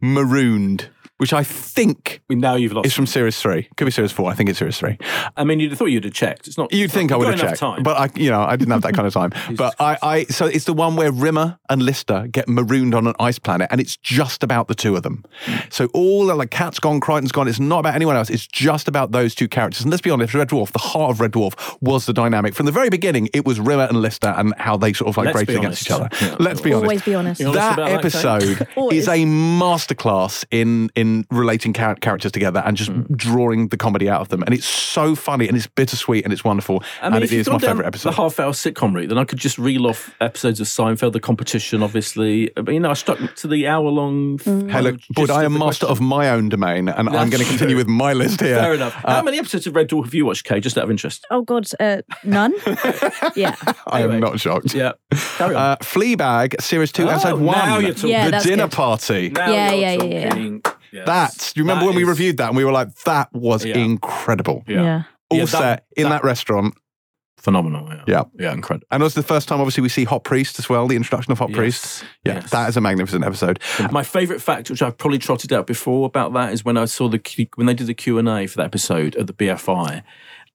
Marooned. which I think I mean, now you've lost. is from series three. Could be series four. I think it's series three. I mean, you'd have thought you'd have checked. It's not. You'd think I would have checked, time. but I, you know, I didn't have that kind of time. but I, I, so it's the one where Rimmer and Lister get marooned on an ice planet, and it's just about the two of them. So all the like Cat's gone, Kryten's gone. It's not about anyone else. It's just about those two characters. And let's be honest, Red Dwarf, the heart of Red Dwarf was the dynamic from the very beginning. It was Rimmer and Lister and how they sort of like Let's rated be against each other. Yeah. Let's be honest. Always be honest. That that, episode Always. is a masterclass in in relating char- characters together and just Hmm. drawing the comedy out of them. And it's so funny and it's bittersweet and it's wonderful. I mean, and if it my favorite episode. the half-hour sitcom route, then I could just reel off episodes of Seinfeld, the competition, obviously. But, you know, I stuck to the hour-long. Hey, look, but I am master of my own domain, and I'm going to continue true. with my list here. Fair enough. Uh, How many episodes of Red Dwarf have you watched, Kay? Just out of interest. Oh God, uh, none. yeah, I am not shocked. Yeah. Carry on. Uh, Fleabag, series two, Oh, episode now one. you're talking. Yeah, the that's dinner good. party. now yeah, you're yeah, yeah, yeah. Talking. Yes. That. Do you remember That when we reviewed that and we were like, that was Yeah. incredible. Yeah. yeah. All Yeah, that- set in that, that- restaurant. Phenomenal. Yeah. Yeah. Yeah, incredible. And it was the first time, obviously, we see Hot Priest as well, the introduction of Hot Priest. Yeah, Yes. that is a magnificent episode. My favourite fact, which I've probably trotted out before about that, is when I saw the Q- when they did the Q and A for that episode at the BFI,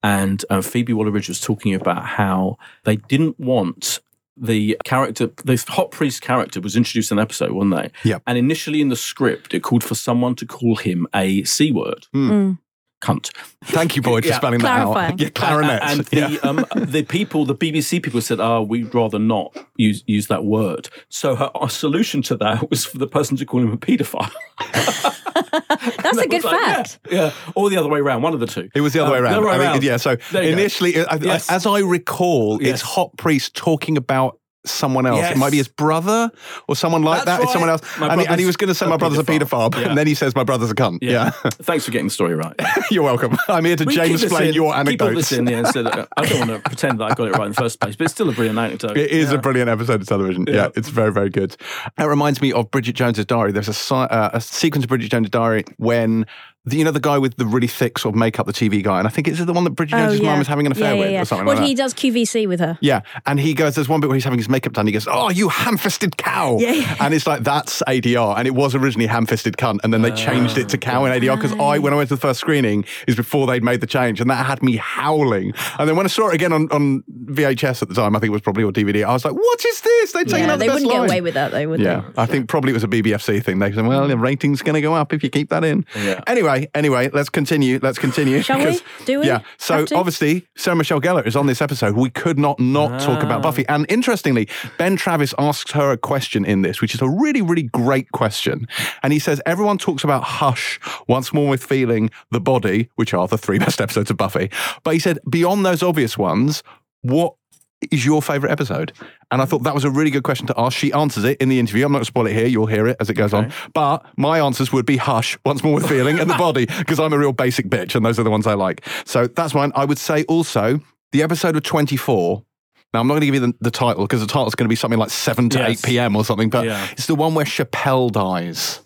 and uh, Phoebe Waller-Bridge was talking about how they didn't want the character, the hot priest character, was introduced in an episode, wasn't they? Yep. And initially in the script, it called for someone to call him a c word, Mm. cunt. Thank you, Boyd, for Yeah. spelling that out. Yeah, clarinet. And, and the yeah. um, the people, the BBC people said, "Oh, we'd rather not use use that word." So her, our solution to that was for the person to call him a paedophile. That's a good like, fact. Yeah, yeah, or the other way around. One of the two. It was the other Um, way around. The other way I mean, yeah, so There you go. initially, I, I- as I recall, Yes. it's Hot Priest talking about someone else. Yes. It might be his brother or someone like That's that. It's someone else. And he, and he was going to say, my brother's a paedophile." Yeah. And then he says, my brother's a cunt. Yeah. Thanks for getting the story right. You're welcome. I'm here to We James keep explain in- your Keep anecdotes. this in, yeah, instead of, I don't want to pretend that I got it right in the first place, but it's still a brilliant anecdote. It is Yeah. a brilliant episode of television. Yeah. Yeah. it's very, very good. It reminds me of Bridget Jones's Diary. There's a, uh, a sequence of Bridget Jones's Diary when, the, you know, the guy with the really thick sort of makeup, the TV guy, and I think it's the one that Bridget Oh, Jones's yeah. mum is having an affair yeah, with yeah, yeah. or something Well, like that. he does QVC with her. Yeah, and he goes. There's one bit where he's having his makeup done. He goes, "Oh, you ham-fisted cow!" Yeah, yeah. and it's like that's ADR, and it was originally ham-fisted cunt, and then they changed it to cow in ADR because I, when I went to the first screening, is before they'd made the change, and that had me howling. And then when I saw it again on, on VHS at the time, I think it was probably or DVD, I was like, "What is this? They've taken Yeah, out the they best wouldn't get away with that though, would Yeah, I think probably it was a BBFC thing. They said, "Well, the rating's going to go up if you keep that in." Yeah. Anyway, anyway, let's continue. Let's continue. Shall we? Do we? Yeah. So obviously, Sarah Michelle Gellar is on this episode. We could not not talk about ah. Buffy. And interestingly, Ben Travis asks her a question in this, which is a really, really great question. And he says, "Everyone talks about Hush, Once More with Feeling, The Body, which are the three best episodes of Buffy." But he said, beyond those obvious ones, what is your favorite episode? And I thought that was a really good question to ask. She answers it in the interview. I'm not going to spoil it here. You'll hear it as it goes on. But my answers would be Hush, Once More with Feeling, and The Body, because I'm a real basic bitch, and those are the ones I like. So that's mine. I would say also the episode of 24. Now, I'm not going to give you the, the title because the title's going to be something like 7 to Yes. 8 p.m. or something, but Yeah. it's the one where Chappelle dies.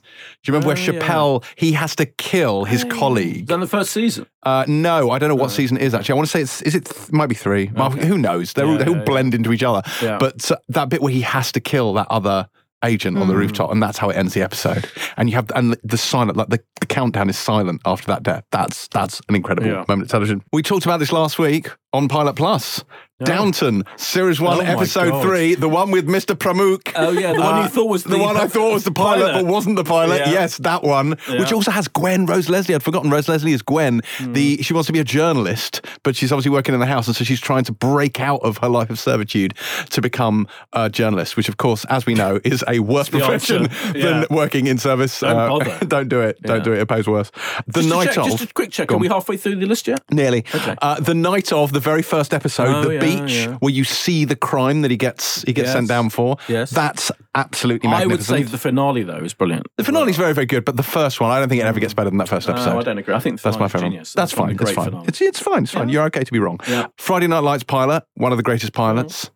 Do you remember Oh, where yeah. Chappelle, he has to kill his colleague? Done the first season. Uh, no, I don't know what season it is actually. I want to say it's is it th- might be three. Well, who knows? They're all, Yeah, they all yeah, blend into each other. Yeah. But uh, that bit where he has to kill that other agent on the rooftop, and that's how it ends the episode. And you have and the silent, like the, the countdown is silent after that death. That's that's an incredible Yeah. moment of television. We talked about this last week on Pilot Plus. Downton, series one, Oh episode three, the one with Mr. Pamuk. Oh, yeah, the one you thought was the, the one I thought was the pilot, pilot. but wasn't the pilot. Yeah. Yes, that one, which also has Gwen Rose Leslie. I'd forgotten Rose Leslie is Gwen. Hmm. The she wants to be a journalist, but she's obviously working in the house, and so she's trying to break out of her life of servitude to become a journalist. Which, of course, as we know, is a worse profession answer. than working in service. Don't Uh, bother. don't do it. Don't do it. It pays worse. The Just, night check, of just a quick check. Are we halfway through the list yet? Nearly. Okay. Uh, the night of the very first episode, Oh, the yeah, beach, yeah. where you see the crime that he gets he gets Yes. sent down for. Yes. That's absolutely magnificent. I would say the finale though is brilliant. The finale is very, very good, but the first one, I don't think it ever gets better than that first episode. No, I don't agree. I think the That's my favorite. That's It's fine. of the It's great fine. It's, it's fine. It's fine. You're okay to be wrong. Yeah. Friday Night Lights pilot, one of the greatest pilots.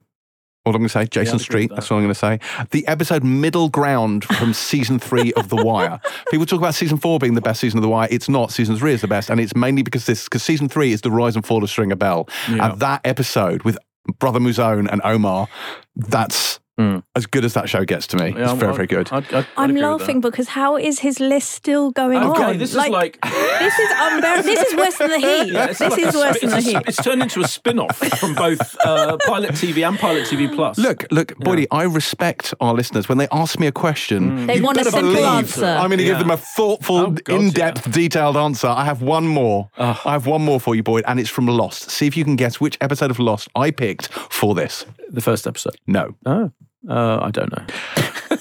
All I'm going to say, Jason I'd Street. That's what I'm going to say. The episode Middle Ground from season three of The Wire. People talk about season four being the best season of The Wire. It's not. Season three is the best, and it's mainly because this because season three is the rise and fall of Stringer Bell, Yeah. and that episode with Brother Mouzone and Omar. That's as good as that show gets to me. Yeah, it's I'm- very, very good. I'd- I'd- I'd I'm laughing because how is his list still going that. on? Okay, this is like. this is unbearable. This is worse than the heat. Yeah, it's this like is a- worse than the heat. it's turned into a spin-off from both uh, Pilot TV and Pilot TV Plus. Look, look, Boydie, I respect our listeners. When they ask me a question, They want a simple believe answer. I'm going to Yeah. give them a thoughtful, Oh, God, in-depth, detailed answer. I have one more. I have one more for you, Boyd, and it's from Lost. See if you can guess which episode of Lost I picked for this. the first episode. No. Oh, uh, I don't know.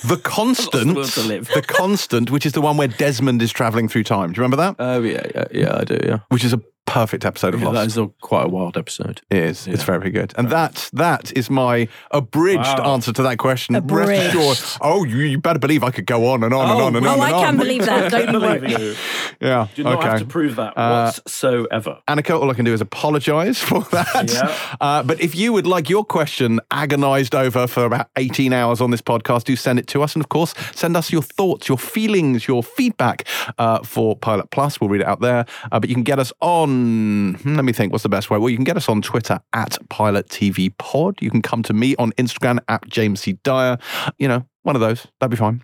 The Constant. will to live. the Constant, which is the one where Desmond is traveling through time. Do you remember that? Oh yeah, yeah, yeah, I do. Yeah, Which is a perfect episode of yeah Lost. that is a, quite a wild episode. It is. It's very, very good. And that that is my abridged Wow. answer to that question. Abridged. Rest assured. Oh, you, you better believe I could go on and on and Oh, on and on. oh. I can on. believe that. Don't you Believe worry. you. Yeah. Do not okay. have to prove that Uh, whatsoever. Annika, all I can do is apologise for that. Yeah. Uh, but if you would like your question agonised over for about 18 hours on this podcast, do send it to us. And of course, send us your thoughts, your feelings, your feedback uh, for Pilot Plus. We'll read it out there. Uh, but you can get us on, hmm, let me think, what's the best way? Well, you can get us on Twitter at Pilot TV Pod. You can come to me on Instagram at James C. Dyer. You know, one of those. That'd be fine.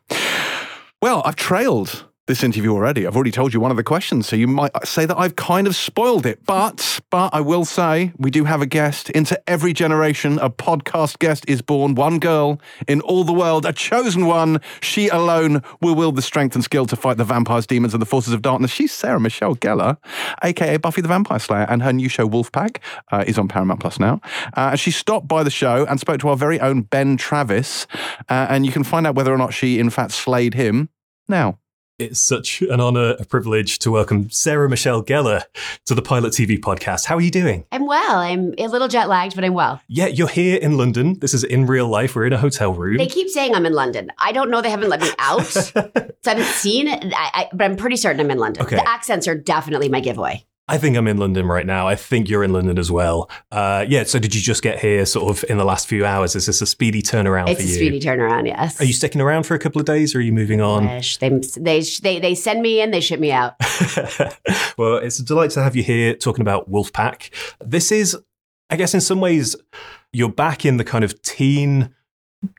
Well, I've trailed this interview already. I've already told you one of the questions, so you might say that I've kind of spoiled it. But, but I will say we do have a guest. Into every generation, a podcast guest is born. One girl in all the world, a chosen one. She alone will wield the strength and skill to fight the vampires, demons, and the forces of darkness. She's Sarah Michelle Gellar, aka Buffy the Vampire Slayer, and her new show Wolfpack uh, is on Paramount Plus now. Uh, she stopped by the show and spoke to our very own Ben Travis, uh, and you can find out whether or not she in fact slayed him now. It's such an honor, a privilege to welcome Sarah Michelle Gellar to the Pilot TV podcast. How are you doing? I'm well. I'm a little jet lagged, but I'm well. Yeah, you're here in London. This is in real life. We're in a hotel room. They keep saying I'm in London. I don't know. They haven't let me out, so I haven't seen it. I, I, but I'm pretty certain I'm in London. Okay. The accents are definitely my giveaway. I think I'm in London right now. I think you're in London as well. Uh, yeah, so did you just get here sort of in the last few hours? Is this a speedy turnaround It's for a speedy turnaround. Yes. Are you sticking around for a couple of days or are you moving on? Wish. They, they they they send me in. They ship me out. well, it's a delight to have you here talking about Wolfpack. This is, I guess, in some ways, you're back in the kind of teen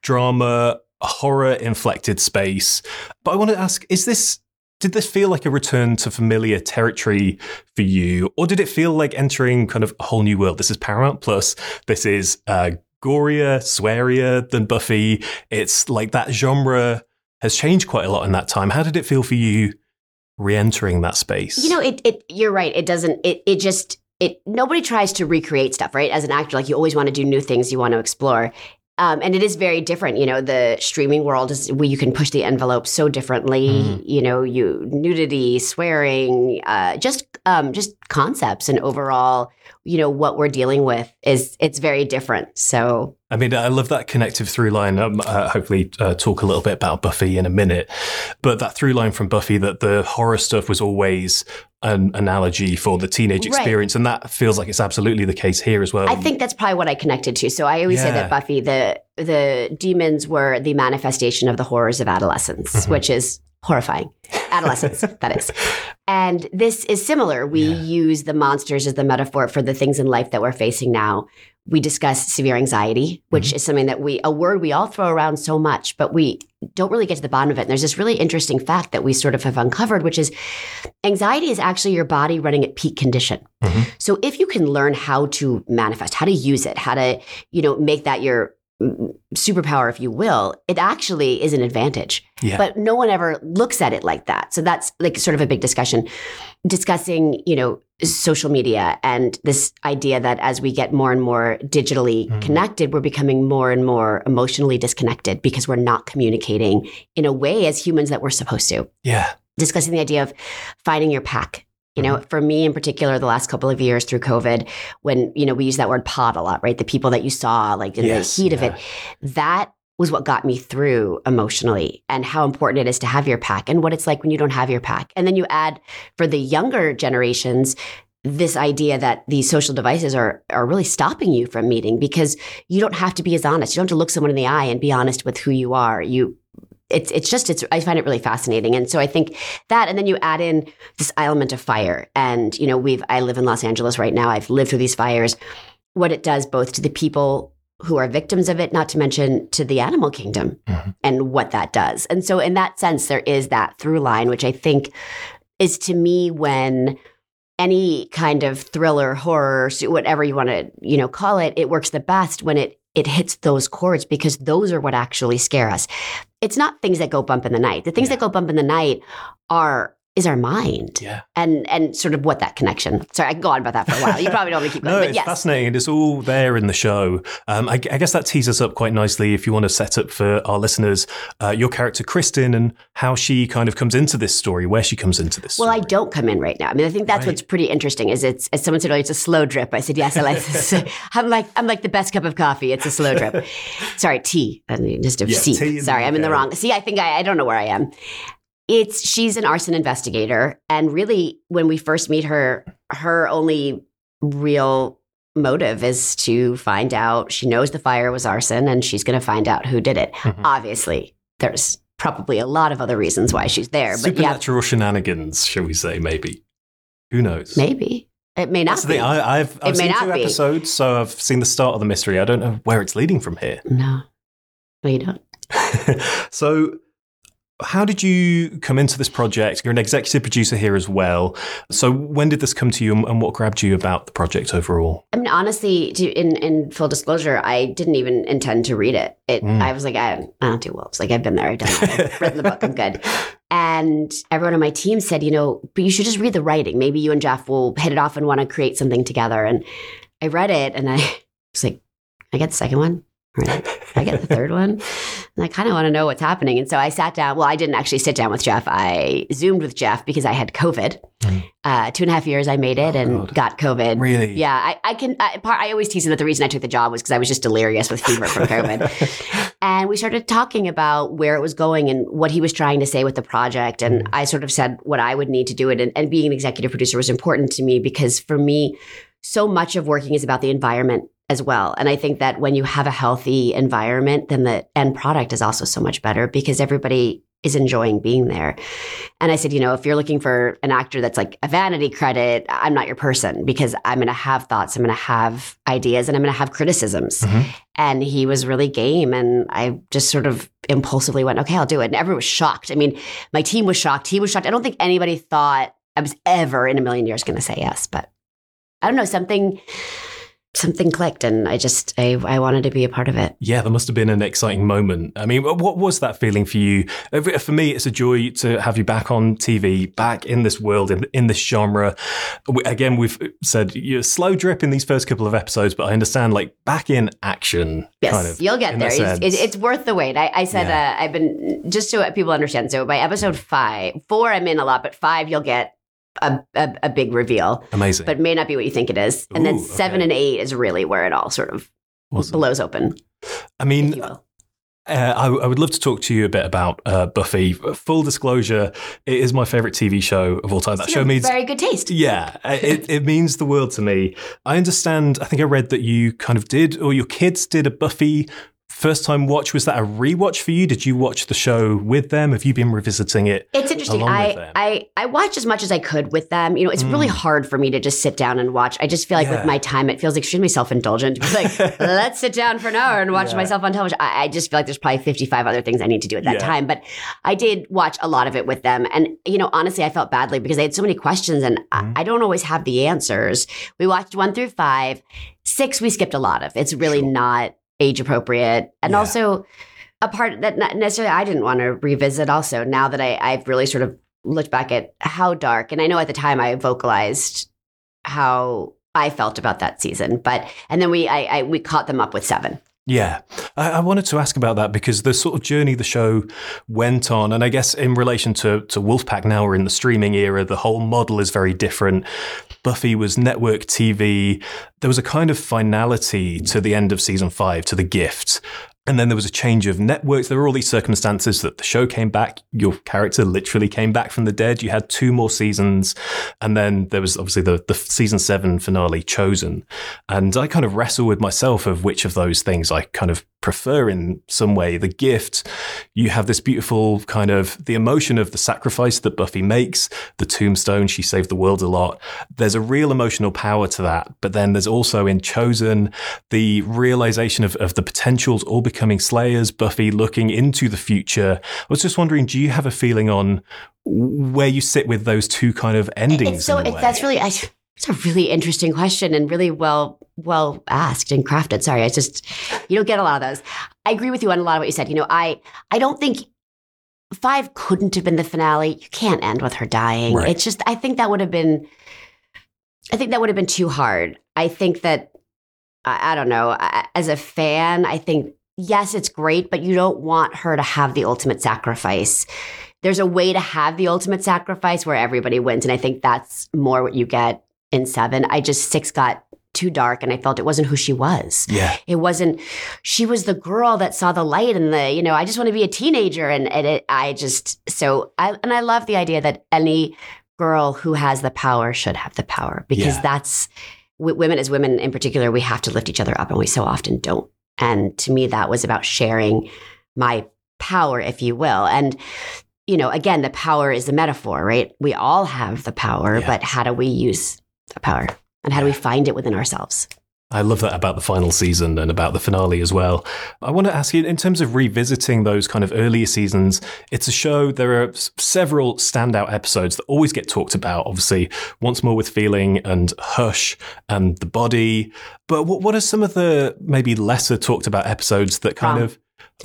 drama, horror inflected space. But I want to ask is this. Did this feel like a return to familiar territory for you, or did it feel like entering kind of a whole new world? This is Paramount Plus. This is uh, gorier, swearier than Buffy. It's like that genre has changed quite a lot in that time. How did it feel for you re-entering that space? You know, it it you're right. It doesn't. It it just it. Nobody tries to recreate stuff, right? As an actor, like you always want to do new things. You want to explore. Um, and it is very different. You know, the streaming world is where you can push the envelope so differently. Mhm. You know, you nudity, swearing, uh, just um, just concepts, and overall, you know, what we're dealing with is it's very different. So I mean, I love that connective through line. Um, uh, hopefully, uh, talk a little bit about Buffy in a minute. But that through line from Buffy that the horror stuff was always an analogy for the teenage Right. experience, and that feels like it's absolutely the case here as well. I think that's probably what I connected to. So I always say that Buffy, the the demons were the manifestation of the horrors of adolescence, Mhm. which is horrifying. Adolescence, that is. And this is similar. We Yeah. use the monsters as the metaphor for the things in life that we're facing now. We discuss severe anxiety, which Mm-hmm. is something that we, a word we all throw around so much, but we don't really get to the bottom of it. And there's this really interesting fact that we sort of have uncovered, which is anxiety is actually your body running at peak condition. Mhm. So if you can learn how to manifest, how to use it, how to, you know, make that your superpower, if you will, it actually is an advantage. yeah. But no one ever looks at it like that. So that's like sort of a big discussion. Discussing, you know, social media and this idea that as we get more and more digitally Mhm. connected, we're becoming more and more emotionally disconnected because we're not communicating in a way as humans that we're supposed to yeah. discussing the idea of finding your pack. You know, mm-hmm. for me in particular, the last couple of years through COVID, when, you know, we use that word pod a lot, right? The people that you saw, like in Yes, the heat of it, that was what got me through emotionally and how important it is to have your pack and what it's like when you don't have your pack. And then you add for the younger generations, this idea that these social devices are are really stopping you from meeting because you don't have to be as honest. You don't have to look someone in the eye and be honest with who you are. You it's it's just it's I find it really fascinating. And so I think that and then you add in this element of fire. And you know, we've I live in Los Angeles right now. I've lived through these fires. What it does both to the people who are victims of it, not to mention to the animal kingdom Mhm. and what that does. And so, in that sense, there is that through line, which I think is to me when any kind of thriller, horror, whatever you want to, you know, call it, it works the best when it it hits those chords because those are what actually scare us. It's not things that go bump in the night. The things Yeah. that go bump in the night are is our mind Yeah. and and sort of what that connection. Sorry, I can go on about that for a while. You probably don't want to keep going, No, but it's yes, fascinating. and It's all there in the show. Um, I, I guess that teases us up quite nicely if you want to set up for our listeners uh, your character, Kristen, and how she kind of comes into this story, where she comes into this Well, I don't come in right now. I mean, I think that's Right. what's pretty interesting. Is it's as someone said earlier, it's a slow drip. I said yes. I like. This. I'm like I'm like the best cup of coffee. It's a slow drip. Sorry, tea. I mean, just a Yeah, Sorry, I'm in the wrong. See, I think I, I don't know where I am. It's she's an arson investigator, and really, when we first meet her, her only real motive is to find out. She knows the fire was arson, and she's going to find out who did it. Mhm. Obviously, there's probably a lot of other reasons why she's there, but yeah, Supernatural shenanigans, shall we say? Maybe. Who knows? maybe it may not That's be. I, I've, I've seen two be. episodes, so I've seen the start of the mystery. I don't know where it's leading from here. No, no, you don't. so, how did you come into this project? You're an executive producer here as well. So, when did this come to you, and- what grabbed you about the project overall? I mean, honestly, to, in in full disclosure, I didn't even intend to read it. It, Mm. I was like, I, I don't do wolves. Like I've been there, I've done that. I've written the book. I'm good. And everyone on my team said, you know, but you should just read the writing. Maybe you and Jeff will hit it off and want to create something together. And I read it, and I was like, I get the second one. Right. I get the third one. And I kind of want to know what's happening. And so I sat down. Well, I didn't actually sit down with Jeff. I Zoomed with Jeff because I had COVID. Mm. Uh, two and a half years I made it Oh, and God. got COVID. Really? Yeah, I, I can. I, part, I always tease him that the reason I took the job was because I was just delirious with fever from COVID. and we started talking about where it was going and what he was trying to say with the project. And I sort of said what I would need to do it. And, and being an executive producer was important to me because for me, so much of working is about the environment as well. And I think that when you have a healthy environment, then the end product is also so much better because everybody is enjoying being there. And I said, you know, if you're looking for an actor that's like a vanity credit, I'm not your person because I'm going to have thoughts, I'm going to have ideas, and I'm going to have criticisms. Mhm. And he was really game. And I just sort of impulsively went, okay, I'll do it. And everyone was shocked. I mean, my team was shocked. He was shocked. I don't think anybody thought I was ever in a million years going to say yes, but I don't know, something. Something clicked, and I just I, I wanted to be a part of it. Yeah, there must have been an exciting moment. I mean, what was that feeling for you? For me, it's a joy to have you back on TV, back in this world, in, in this genre. Again, we've said you're slow drip in these first couple of episodes, but I understand like back in action. Yes, kind of, you'll get there. It's, it's, it's worth the wait. I, I said Yeah. uh, I've been just so people understand. So by episode five, four, I'm in a lot, but five, you'll get a, a, a big reveal, amazing. but may not be what you think it is. And then seven okay. and eight is really where it all sort of Awesome. blows open, I mean. Uh, I, I would love to talk to you a bit about uh, Buffy. Full disclosure, it is my favorite TV show of all time. That show means very good taste. Yeah, it, it means the world to me. I understand. I think I read that you kind of did, or your kids did a Buffy first time watch. Was that a rewatch for you? Did you watch the show with them? Have you been revisiting it? It's interesting. I. I I watched as much as I could with them. You know, it's really Mm. hard for me to just sit down and watch. I just feel like Yeah. with my time, it feels extremely self indulgent to be like, let's sit down for an hour and watch Yeah. myself on television. I, I just feel like there's probably 55 other things I need to do at that Yeah. time. But I did watch a lot of it with them. And, you know, honestly, I felt badly because i had so many questions and Mhm. I, I don't always have the answers. We watched one through five. Six, we skipped a lot of. It's really Sure. not age appropriate. And Yeah. also, a part that not necessarily I didn't want to revisit also now that I, I've really sort of looked back at how dark and I know at the time I vocalized how I felt about that season. But and then we I, I we caught them up with seven. Yeah, I, I wanted to ask about that because the sort of journey the show went on, and I guess in relation to to Wolfpack, now we're in the streaming era. The whole model is very different. Buffy was network TV. There was a kind of finality to the end of season five, to the gift. And then there was a change of networks. There were all these circumstances that the show came back. Your character literally came back from the dead. You had two more seasons. And then there was obviously the, the season seven finale chosen. And I kind of wrestle with myself of which of those things I kind of prefer in some way. The gift, you have this beautiful kind of the emotion of the sacrifice that Buffy makes, the tombstone, she saved the world a lot. There's a real emotional power to that. But then there's also in Chosen the realization of, of the potentials all becoming slayers, Buffy looking into the future. I was just wondering, do you have a feeling on where you sit with those two kind of endings? It's so it, that's really I, it's a really interesting question and really well well asked and crafted. Sorry, I just you don't get a lot of those. I agree with you on a lot of what you said. You know, I I don't think five couldn't have been the finale. You can't end with her dying. Right. It's just I think that would have been I think that would have been too hard. I think that I, I don't know. I, as a fan, I think yes, it's great, but you don't want her to have the ultimate sacrifice. There's a way to have the ultimate sacrifice where everybody wins, and I think that's more what you get in seven. I just six got too dark, and I felt it wasn't who she was. yeah. It wasn't. She was the girl that saw the light and the. You know, I just want to be a teenager, and, and it, I just so I and I love the idea that any girl who has the power should have the power because Yeah. that's w- women as women in particular. We have to lift each other up, and we so often don't. And to me, that was about sharing my power, if you will, and. You know, again, the power is the metaphor, right? We all have the power, Yeah. but how do we use the power? And how do we find it within ourselves? I love that about the final season and about the finale as well. I want to ask you, in terms of revisiting those kind of earlier seasons, it's a show, there are several standout episodes that always get talked about. Obviously, Once More with Feeling and Hush and The Body. But what, what are some of the maybe lesser talked about episodes that kind Prom. of.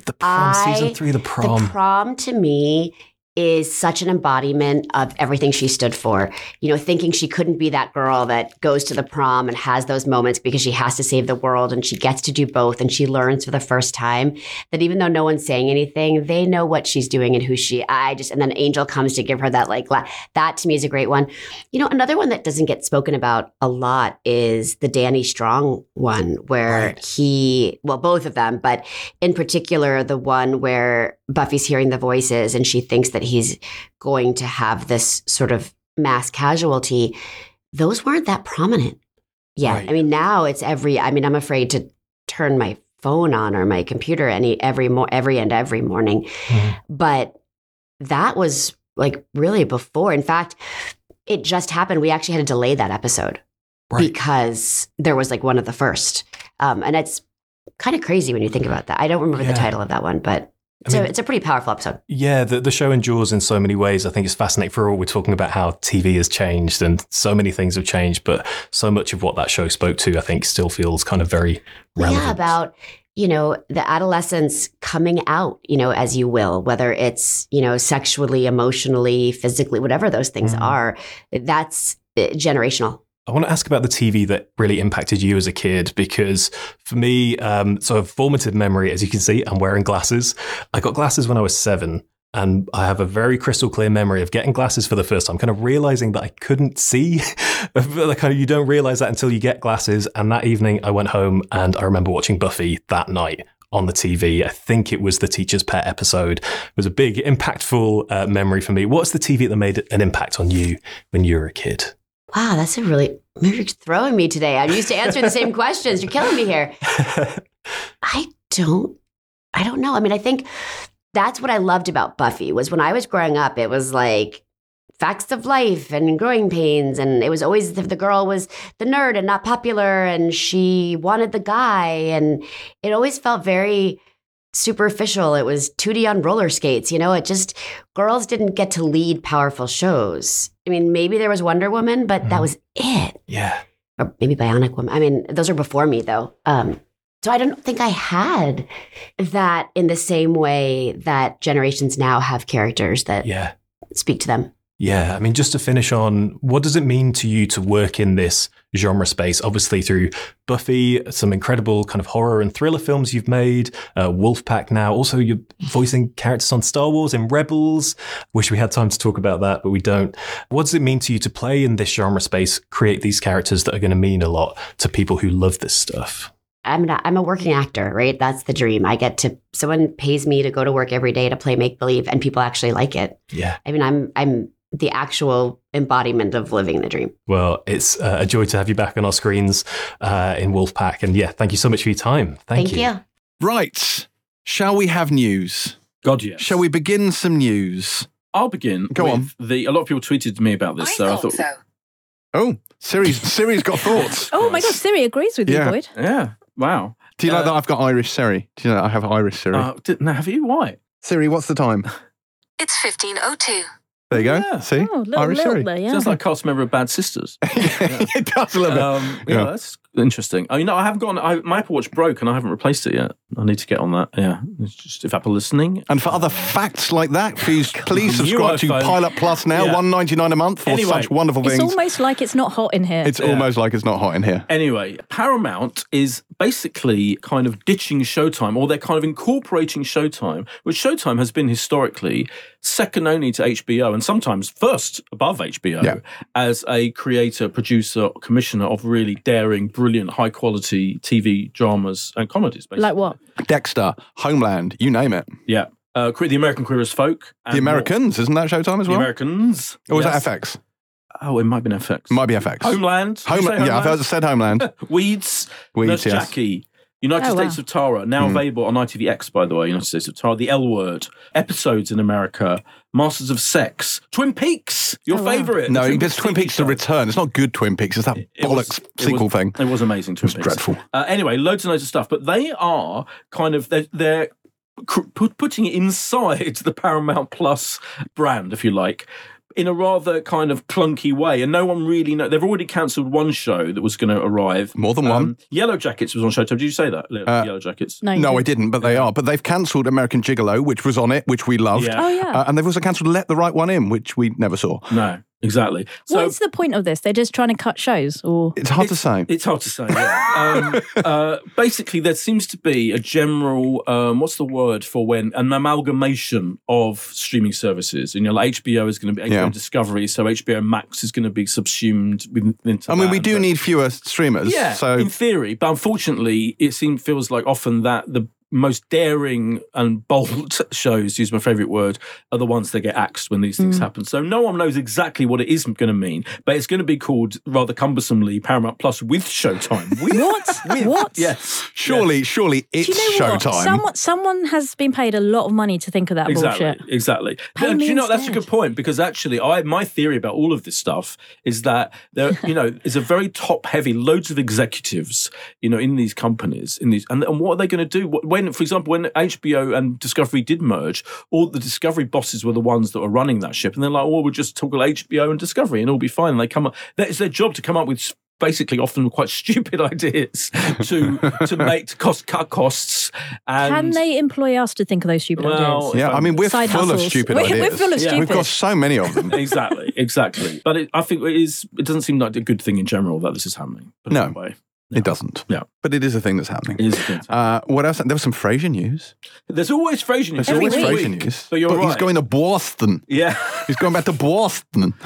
The prom, season I- three, the prom. The prom to me is such an embodiment of everything she stood for. You know, thinking she couldn't be that girl that goes to the prom and has those moments because she has to save the world and she gets to do both and she learns for the first time that even though no one's saying anything, they know what she's doing and who she I just and then Angel comes to give her that like that to me is a great one. You know, another one that doesn't get spoken about a lot is the Danny Strong one where Right. he well both of them, but in particular the one where Buffy's hearing the voices and she thinks that he's going to have this sort of mass casualty. Those weren't that prominent yet. Right. I mean, now it's every. I mean, I'm afraid to turn my phone on or my computer any every mo- every and every morning. Mhm. But that was like really before. In fact, it just happened. We actually had to delay that episode Right. because there was like one of the first. Um, and it's kind of crazy when you think about that. I don't remember Yeah. the title of that one, but I it's, mean- a, it's a pretty powerful episode. Yeah, the, the show endures in so many ways. I think it's fascinating for all. We're talking about how TV has changed and so many things have changed, but so much of what that show spoke to, I think, still feels kind of very relevant. Yeah, about you know the adolescence coming out, you know, as you will, whether it's you know sexually, emotionally, physically, whatever those things Mhm. are. That's uh, generational. I want to ask about the TV that really impacted you as a kid because for me, um, so a formative memory, as you can see, I'm wearing glasses. I got glasses when I was seven. And I have a very crystal clear memory of getting glasses for the first time, kind of realizing that I couldn't see. like, of, you don't realize that until you get glasses. And that evening, I went home and I remember watching Buffy that night on the TV. I think it was the Teacher's Pet episode. It was a big, impactful uh, memory for me. What's the TV that made an impact on you when you were a kid? Wow, that's a really you're throwing me today. I'm used to answering the same questions. You're killing me here. I don't I don't know. I mean, I think that's what I loved about Buffy was when I was growing up, it was like facts of life and growing pains and it was always the, the girl was the nerd and not popular and she wanted the guy and it always felt very superficial. It was 2D on roller skates, you know, it just girls didn't get to lead powerful shows. I mean, maybe there was Wonder Woman, but that Mhm. was it yeah. or maybe Bionic Woman. I mean, those are before me though. Um, so I don't think I had that in the same way that generations now have characters that Yeah. speak to them. Yeah, I mean, just to finish on, what does it mean to you to work in this genre space? Obviously, through Buffy, some incredible kind of horror and thriller films you've made, uh, Wolfpack now. Also, you're voicing characters on Star Wars and Rebels. Wish we had time to talk about that, but we don't. What does it mean to you to play in this genre space, create these characters that are going to mean a lot to people who love this stuff? I'm not, I'm a working actor, right? That's the dream. I get to someone pays me to go to work every day to play make believe, and people actually like it. Yeah. I mean, I'm I'm the actual embodiment of living the dream. Well, it's uh, a joy to have you back on our screens uh, in Wolfpack. And yeah, thank you so much for your time. Thank, Thank you. Right. Shall we have news? God, yes. Shall we begin some news? I'll begin. Go with on. The a lot of people tweeted to me about this, so I thought, Oh, Siri's Siri's got thoughts. Oh my God, Siri agrees with Yeah. you, Boyd. yeah, wow. Do you like Uh, that I've got Irish Siri? Do you know that I have Irish Siri? Uh, did, now, have you? Why? Siri, what's the time? It's 1502. There you go. Yeah. See? Oh, little, Irish little Siri. there, yeah. Sounds like a cast member of Bad Sisters. it does a little bit. Um, yeah, Yeah. that's interesting. Oh, you know, I haven't gotten I, my Apple Watch broke and I haven't replaced it yet. I need to get on that. Yeah, it's just if Apple listening. And for other facts like that, please please subscribe to. Pilot Plus now, Yeah. one ninety nine a month for Anyway, such wonderful it's things. It's almost like it's not hot in here. it's almost like it's not hot in here. Anyway, Paramount is basically kind of ditching Showtime, or they're kind of incorporating Showtime, which Showtime has been historically second only to HBO and sometimes first above HBO Yeah. as a creator, producer, commissioner of really daring, brilliant, high quality TV dramas and comedies. Basically. like what? Dexter, Homeland, you name it. Yeah. Uh, the American Queer as Folk. and The more- Americans, isn't that Showtime as well? The well? Americans. or was yes. that FX? Oh, it might have been FX. Might be FX. Homeland. Did you Homeland. Yeah, I've Homeland? said Homeland. Weeds. Weeds, Nurse yes. Jackie. United Oh, wow. States of Tara, now Mm. available on ITVX, by the way, United States of Tara. The L Word. Episodes in America. Masters of Sex. Twin Peaks. Your Oh, wow. favourite. No, the it's Twin TV Peaks The. Return. It's not good Twin Peaks. It's that It was- bollocks it sequel was- thing. It was amazing, Twin It's Peaks. dreadful. Uh, anyway, loads and loads of stuff, but they are kind of they're, they're putting it inside the Paramount Plus brand, if you like. In a rather kind of clunky way, and no one really know. They've already cancelled one show that was going to arrive. More than one. Um, Yellow Jackets was on Showtime. Did you say that? Yellow Uh, Yellow Jackets. No, No, I didn't. didn't, but they are. But they've cancelled American Gigolo, which was on it, which we loved. Yeah. Oh yeah. Uh, and they've also cancelled Let the Right One In, which we never saw. No, exactly. So What's the point of this? They're just trying to cut shows, or It's hard to say. It's hard to say. Yeah. um, uh, basically, there seems to be a general um, what's the word for when an amalgamation of streaming services. And you know, like HBO is going to be HBO Yeah. Discovery, so HBO Max is going to be subsumed within. Into I mean, we do but- need fewer streamers. yeah, So in theory, but unfortunately, it seems feels like often that the most daring and bold shows, use my favorite word, are the ones that get axed when these Mm. things happen. So no one knows exactly what it is going to mean, but it's going to be called rather cumbersomely Paramount Plus with Showtime. With, what? with- what? Yes. surely, surely it's you know showtime. Someone, someone has been paid a lot of money to think of that Exactly, bullshit. exactly. Pay And me do you know that's a good point because actually, I my theory about all of this stuff is that there, you know, is a very top heavy, loads of executives, you know, in these companies, in these, and, and what are they going to do? What- When, for example, when HBO and Discovery did merge, all the Discovery bosses were the ones that were running that ship, and they're like, "Oh, we'll just talk about HBO and Discovery, and it'll be fine." And they come up, that is their job to come up with. Basically, often quite stupid ideas to to make to cost cut costs. And Can they employ us to think of those stupid Well, ideas? yeah, I mean, we're Side full of stupid We're- ideas. we're full of Yeah. We've got so many of them. exactly, exactly. But it, I think it is. It doesn't seem like a good thing in general that this is happening. Put it No. It doesn't. Yeah. But it is a thing that's happening. It is a thing. Uh, what else? There was some Frasier news. There's always Frasier news. There's Every always week. Frasier news. But you're he's right. going to Boston. Yeah. He's going back to Boston.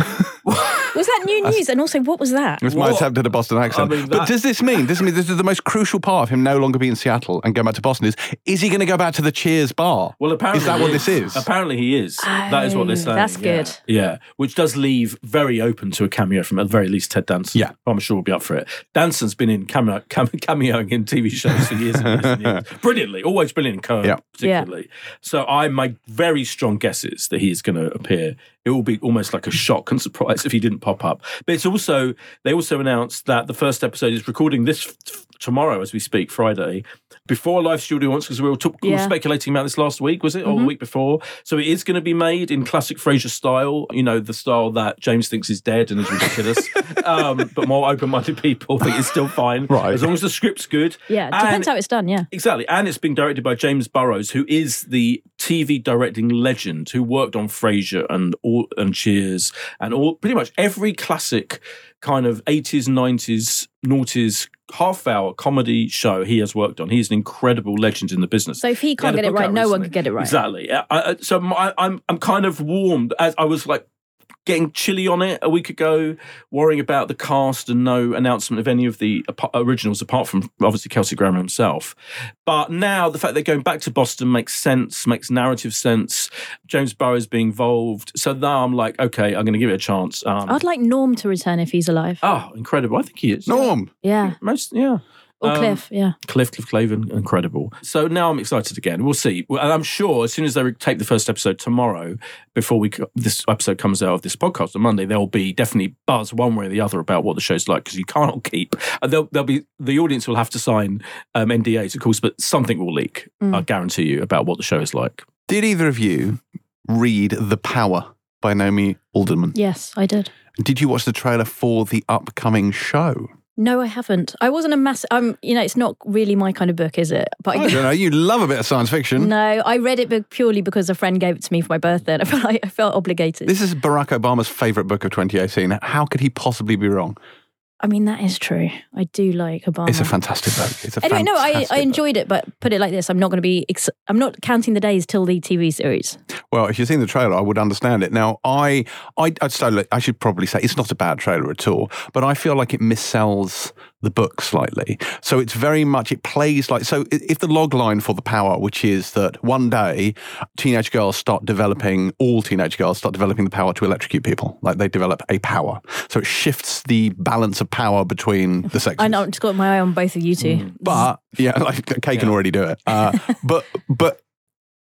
Was that new news? And also, what was that? This might What? attempt at a Boston accent. I mean, but that- does this mean this mean this is the most crucial part of him no longer being in Seattle and going back to Boston? Is is he going to go back to the Cheers bar? Well, apparently Is that he what this is? Apparently he is. that is what they're Oh, saying. that's yeah. good. Yeah, which does leave very open to a cameo from at the very least Ted Danson. Yeah. I'm sure we'll be up for it. Danson's been in cameo, cam- cameoing in TV shows for years and years and years. Brilliantly, always brilliant in Curb, Yeah. particularly. So I, my very strong guess is that he's going to appear. It will be almost like a shock and surprise if he didn't pop up. But it's also they also announced that the first episode is recording this f- tomorrow as we speak, Friday, before a live studio once because we were, talk- we were speculating about this last week, was it, or the week before? So it is going to be made in classic Frasier style. You know, the style that James thinks is dead and is ridiculous, um, but more open-minded people think it's still fine, Right. As long as the script's good, Yeah, And- depends how it's done. Yeah. Exactly. And it's being directed by James Burrows, who is the TV directing legend who worked on Frasier and all and Cheers and all pretty much every classic kind of 80s, 90s, noughties half hour comedy show he has worked on. He's an incredible legend in the business. So if he can't a get it right, no one can get it right. Exactly. I, I, so my, I'm I'm kind of warmed as I was like getting chilly on it a week ago, worrying about the cast and no announcement of any of the originals apart from obviously Kelsey Grammer himself. But now the fact they're going back to Boston makes sense, makes narrative sense. James Burrows being involved, so now I'm like, okay, I'm going to give it a chance. Um, I'd like Norm to return if he's alive. oh, incredible! I think he is. Norm. Yeah. Most, yeah. Or Um, Cliff, yeah. Cliff, Cliff Clavin, incredible. So now I'm excited again. We'll see. And I'm sure as soon as they tape the first episode tomorrow, before we co- this episode comes out of this podcast on Monday, there will be definitely buzz one way or the other about what the show's like because you can't keep. And there'll, there'll be the audience will have to sign um, NDAs, of course, but something will leak. I guarantee you about what the show is like. Did either of you read The Power by Naomi Alderman? Yes, I did. Did you watch the trailer for the upcoming show? No, I haven't. I wasn't a massive. Um, you know, it's not really my kind of book, is it? But I don't know. You love a bit of science fiction. no, I read it purely because a friend gave it to me for my birthday, and I felt like I felt obligated. This is Barack Obama's favorite book of 2018. How could he possibly be wrong? I mean, that is true. I do like Obama. It's a fantastic book. It's a Anyway, no, I, I book. enjoyed it, but put it like this: I'm not going to be. Ex- I'm not counting the days till the TV series. Well, if you've seen the trailer, I would understand it. Now, I, I, I'd so look, I should probably say it's not a bad trailer at all, but I feel like it missells the book slightly. So it's very much it plays like so. If the log line for the power, which is that one day teenage girls start developing, all teenage girls start developing the power to electrocute people, like they develop a power. So it shifts the balance of power between the sexes. I know. I've just got my eye on both of you two. Mm. But yeah, like Kay can already do it. Uh, but but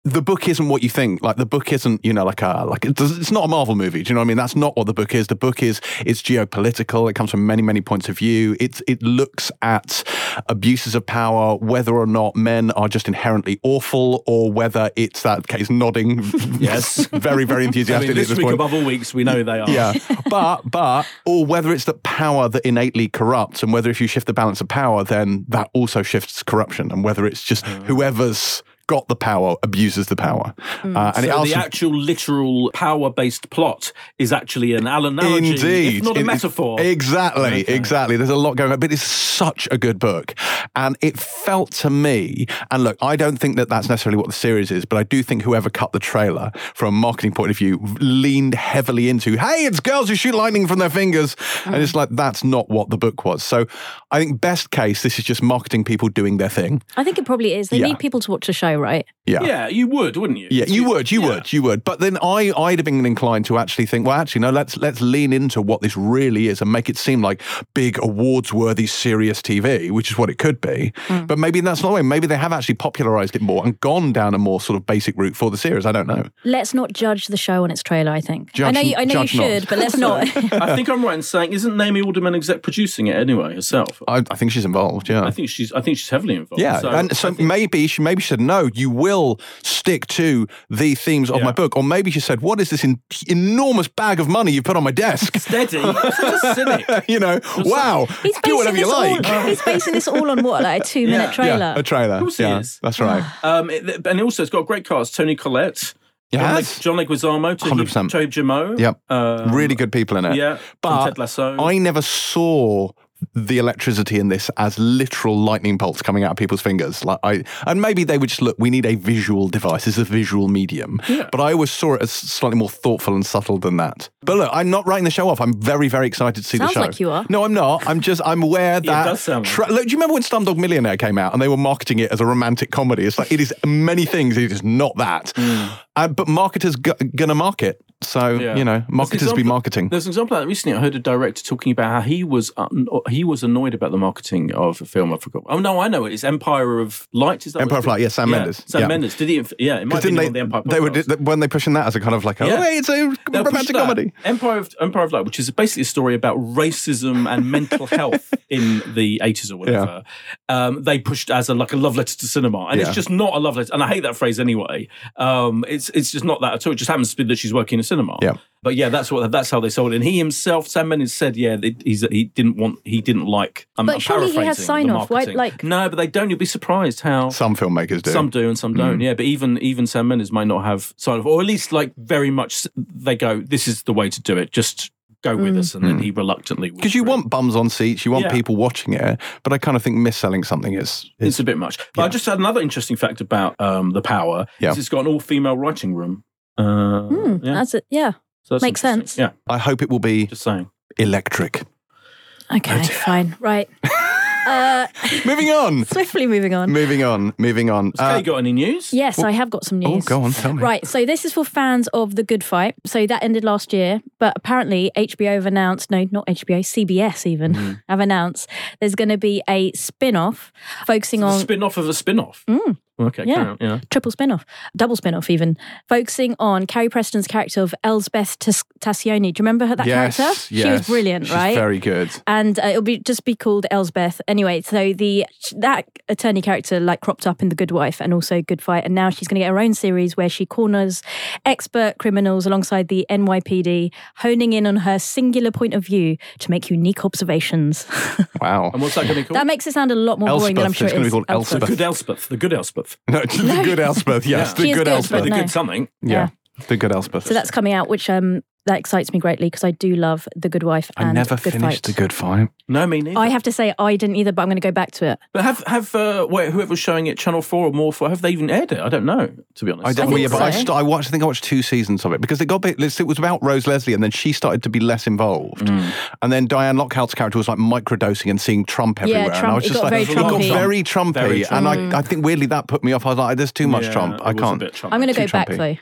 the book isn't what you think. Like the book isn't, you know, like a like it's, it's not a Marvel movie. Do you know what I mean? That's not what the book is. The book is it's geopolitical. It comes from many many points of view. It's it looks at abuses of power, whether or not men are just inherently awful, or whether it's that case nodding. Yes. very very I enthusiastic mean, this this week point. above all weeks, we know they are. Yeah, but but or whether it's the power that innately corrupts, and whether if you shift the balance of power, then that also shifts corruption, and whether it's just uh. whoever's got the power abuses the power, uh, and So also the actual literal power-based plot is actually an analogy, Indeed, if not a It- it- metaphor. Exactly, Okay. exactly. There's a lot going on, but it's such a good book, and it felt to me. And look, I don't think that that's necessarily what the series is, but I do think whoever cut the trailer, from a marketing point of view, leaned heavily into, "Hey, it's girls who shoot lightning from their fingers," and it's like that's not what the book was. So, I think best case, this is just marketing people doing their thing. I think it probably is. They Yeah. need people to watch the show, right? Yeah. yeah, you would, wouldn't you? Yeah, you would, you yeah. would, you would. But then I, I'd have been inclined to actually think, well, actually, no, let's let's lean into what this really is and make it seem like big awards-worthy, serious TV, which is what it could be. Hmm. But maybe that's not the way. Maybe they have actually popularized it more and gone down a more sort of basic route for the series. I don't know. Let's not judge the show on its trailer. I think. I know. You, I know you judge not. should, but let's not. I think I'm right in saying, isn't Naomi Alderman exec producing it anyway herself? I, I think she's involved. Yeah. I think she's. I think she's heavily involved. yeah, and so think- maybe she maybe she said no. You will stick to the themes of Yeah. my book, or maybe she said, "What is this in, enormous bag of money you put on my desk?" steady. Such a cynic. you know, wow, He's do basing whatever this you like. all. He's basing this all on what, like a two-minute Yeah. trailer. Yeah, a trailer. course he yeah, is. that's right. Um, it, and also, it's got a great cast: Toni Collette, John, Yes. Leg- John Leguizamo, Toby 100%. Toby Jamo. Yep. Um, really good people in it. Yeah, But Ted Lasso. I never saw the electricity in this as literal lightning bolts coming out of people's fingers. Like I, and maybe they would just look. We need a visual device. It's a visual medium. Yeah. But I always saw it as slightly more thoughtful and subtle than that. But look, I'm not writing the show off. I'm very, very excited to see Sounds the show. like you are. No, I'm not. I'm just. I'm aware that. it does sound like- look, do you remember when Slumdog Millionaire came out and they were marketing it as a romantic comedy? It's like it is many things. It is not that. Uh, but marketers g- gonna market. So. Yeah. you know, marketers be marketing. There's an example of that recently. I heard a director talking about how he was un- he was annoyed about the marketing of a film. I forgot. Oh no, I know it. It's Empire of Light. Is that Empire of Light, yeah, Sam called? Mendes. Sam Yeah. Mendes. Did he? Yeah, it might have didn't on the Empire. they, they were when they pushing that as a kind of like, a, Yeah. oh, hey, it's a They'll romantic comedy. Empire of Empire of Light, which is basically a story about racism and mental health in the eighties or whatever. Um, they pushed as a like a love letter to cinema, and Yeah. it's just not a love letter. And I hate that phrase anyway. Um, it's it's just not that at all. It just happens to be that she's working in a cinema. Yeah. But yeah, that's what that's how they sold it. And he himself, Sam Mendes, said, yeah, that he's he didn't want he didn't like. I'm, But I'm surely he has sign-off, right? Like- no, but they don't. You'll be surprised how Some filmmakers do. some do and some Mm. don't. Yeah, but even even Sam Mendes might not have sign off, or at least like very much they go, "This is the way to do it. Just go with us." And then he reluctantly because Mm. you want bums on seats, you want Yeah. people watching it, but I kind of think mis-selling something is, is It's a bit much. But I just had another interesting fact about um, the power. Yeah. is it's got an all-female writing room. Uh, Hmm, yeah, That's it. Yeah. so that's makes sense. Yeah, I hope it will be just saying. electric. Okay. Fine. Right. Uh, moving on. swiftly moving on. Moving on. Moving on. Has Kay Uh, got any news? Yes, I have got some oh, news. go on. Tell me. Right, so this is for fans of The Good Fight. So that ended last year, but apparently HBO have announced, no, not HBO, CBS even, Mm-hmm. have announced there's going to be a spin off focusing A on spin off of a spin off. Mm. Okay, Yeah. carry on, yeah. triple spin-off, double spin-off even, focusing on Carrie Preston's character of Elsbeth Tas- Tascioni. Do you remember her, that yes, character? Yes. She was brilliant, She's right? Very good. and uh, it'll be just be called Elsbeth anyway. So the that attorney character like cropped up in The Good Wife and also Good Fight, and now she's going to get her own series where she corners expert criminals alongside the NYPD, honing in on her singular point of view to make unique observations. Wow. And what's that going to be called? that makes it sound a lot more boring than I'm sure It's it gonna be is. called the Elspeth. good Elspeth. The good Elspeth. No, the good Elspeth. Yes, Yeah. the She is good good, Elspeth. but The no. good something. Yeah, the good Elspeth. So that's coming out, which um that excites me greatly because I do love The Good Wife I and never Good finished Fight. the good fight. No, me neither. I have to say I didn't either, but I'm going to go back to it. But have have uh, wait, whoever's showing it, Channel Four or More for, have they even aired it? I don't know. To be honest, I don't. think well, yeah, but I, st- I watched. I think I watched two seasons of it because it got. a bit- It was about Rose Leslie, and then she started to be less involved. Mm. And then Diane Lockhart's character was like microdosing and seeing Trump Yeah, everywhere. and I was it just got like, very it got Trumpy. very Trumpy, Very and I, I think weirdly that put me off. I was like, "There's too much Yeah, Trump. I can't." Trump. I'm going to Too go back though.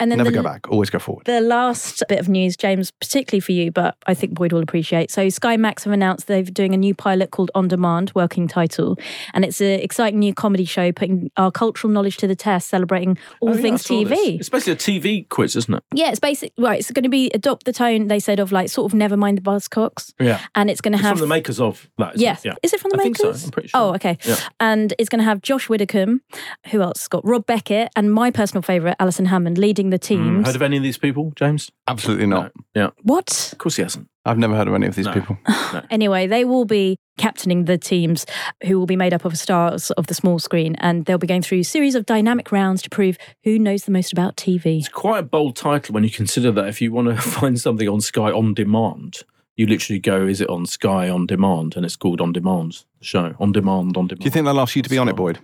And then Never the, go back. Always go forward. The last bit of news, James, particularly for you, but I think Boyd will appreciate. So, Sky Max have announced they're doing a new pilot called On Demand, working title, and it's an exciting new comedy show putting our cultural knowledge to the test, celebrating all Oh, yeah, things saw this. TV. It's basically a TV quiz, isn't it? Yeah, it's basic. Right, it's going to be adopt the tone they said of like sort of never mind the buzzcocks, Yeah. and it's going to It's have from the makers of that. isn't Yes. It? Yeah. Is it from the I think makers? so. I'm pretty sure. Oh, okay. Yeah. And it's going to have Josh Widdicombe. Who else? It's got Rob Beckett and my personal favourite, Alison Hammond, leading the Mm, teams. heard of any of these people, James? Absolutely not. Yeah. what? Of course he hasn't. I've never heard of any of these No. people. Anyway, they will be captaining the teams who will be made up of stars of the small screen, and they'll be going through a series of dynamic rounds to prove who knows the most about TV. It's quite a bold title when you consider that if you want to find something on Sky on demand, you literally go, is it on Sky on demand? And it's called On Demand, the show. On Demand, On Demand. Do you think they'll ask you to be on it, Boyd?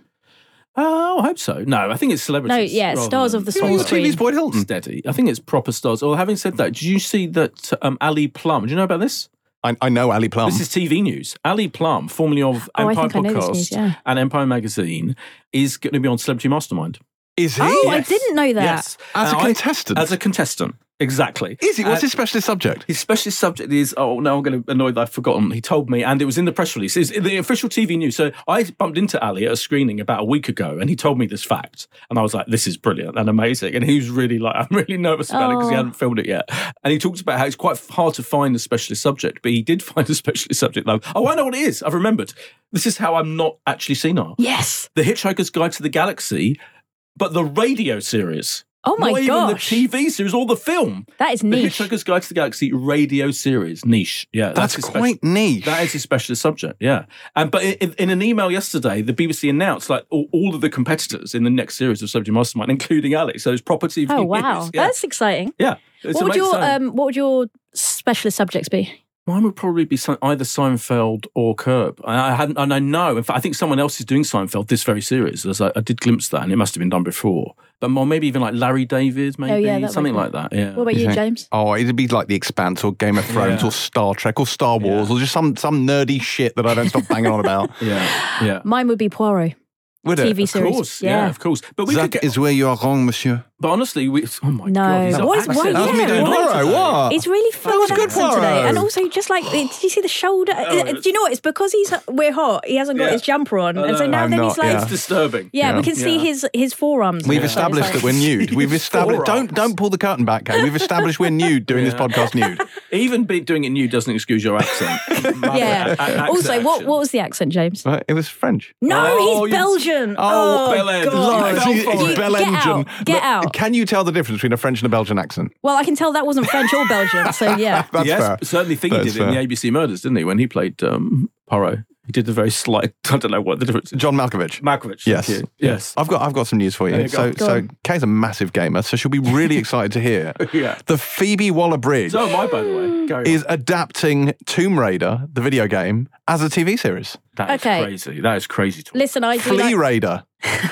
Oh, I hope so. No, I think it's celebrities. No, yeah, rather stars than of the Who small was screen. TV's Boyd Hilton? Steady. I think it's proper stars. Or having said that, did you see that um, Ali Plumb? Do you know about this? I, I know Ali Plumb. This is TV news. Ali Plumb, formerly of Oh, I Empire think I know this Podcast news, yeah. and Empire Magazine, is going to be on Celebrity Mastermind. Is he? Oh, I didn't know that. Yes. As a And I- contestant? as a contestant, exactly. Is he? What's Uh, his specialist subject? His specialist subject is, oh, no, I'm going to annoy that I've forgotten. He told me, and it was in the press release. It's the official TV news. So I bumped into Ali at a screening about a week ago, and he told me this fact. And I was like, this is brilliant and amazing. And he was really like, I'm really nervous about it because he hadn't filmed it yet. And he talked about how it's quite hard to find a specialist subject, but he did find a specialist subject. Though. Oh, I know what it is. I've remembered. This is how I'm not actually senile. Yes. The Hitchhiker's Guide to the Galaxy, but the radio series. Oh my Not gosh. even the TV series or the film. That is niche. The niche. Hitchhiker's Guide to the Galaxy radio series niche. Yeah, That's his quite special- niche. That is his specialist subject. Yeah, and but in, in an email yesterday, the BBC announced like all, all of the competitors in the next series of Celebrity Mastermind, including Alex. So it's property. Oh wow. Yeah, that's exciting. yeah. It's what would your um, what would your specialist subjects be? Mine would probably be Se- either Seinfeld or Curb. I I hadn't, and I know. In fact, I think someone else is doing Seinfeld this very series. As I, I did glimpse that, and it must have been done before. But more, maybe even like Larry David, maybe Oh, yeah, something like that. Yeah. What about you, think? James? Oh, it'd be like The Expanse or Game of Thrones Yeah. or Star Trek or Star Wars or just some some nerdy shit that I don't stop banging on about. yeah, yeah. Mine would be Poirot Would it? TV Of series. course, yeah. of course. But we could That get, is where you are wrong, monsieur. But honestly, we. Oh my No. god, he's What is- accent. what- That was me yeah, doing what- Poirot. What? He's really full was of good, accent today, and also just like did you see the shoulder? Oh, Uh, do you know what? It's because he's we're hot. He hasn't got Yeah. his jumper on, and so now I'm then not, he's like, yeah. It's disturbing. yeah, we can see Yeah. his his forearms. We've Yeah. established It's that we're nude. We've established. Don't don't pull the curtain back, Kay. We've established we're nude doing this podcast nude. Even be, doing it nude doesn't excuse your accent. Yeah. A- a- accent Also, what action. what was the accent, James? Right? It was French. No, Oh, he's Belgian. Oh, Belgian. Air. God. You fell See, for it's it. Get out. Get But out. Can you tell the difference between a French and a Belgian accent? Well, I can tell that wasn't French or Belgian. So yeah. That's yes, fair. certainly think he That's did it in fair. the ABC Murders, didn't he? When he played um, Poirot, he did the very slight. I don't know what the difference. is. John Malkovich. Malkovich. thank Yes. you. Yes. I've got I've got some news for you. You so go. Go so on. Kay's a massive gamer, so she'll be really excited to hear Yeah. the Phoebe Waller Bridge So am I, by the way. Carry on. is adapting Tomb Raider, the video game, as a TV series. That is Okay. crazy. That is crazy. Talk. Listen, I do Flea like. Raider,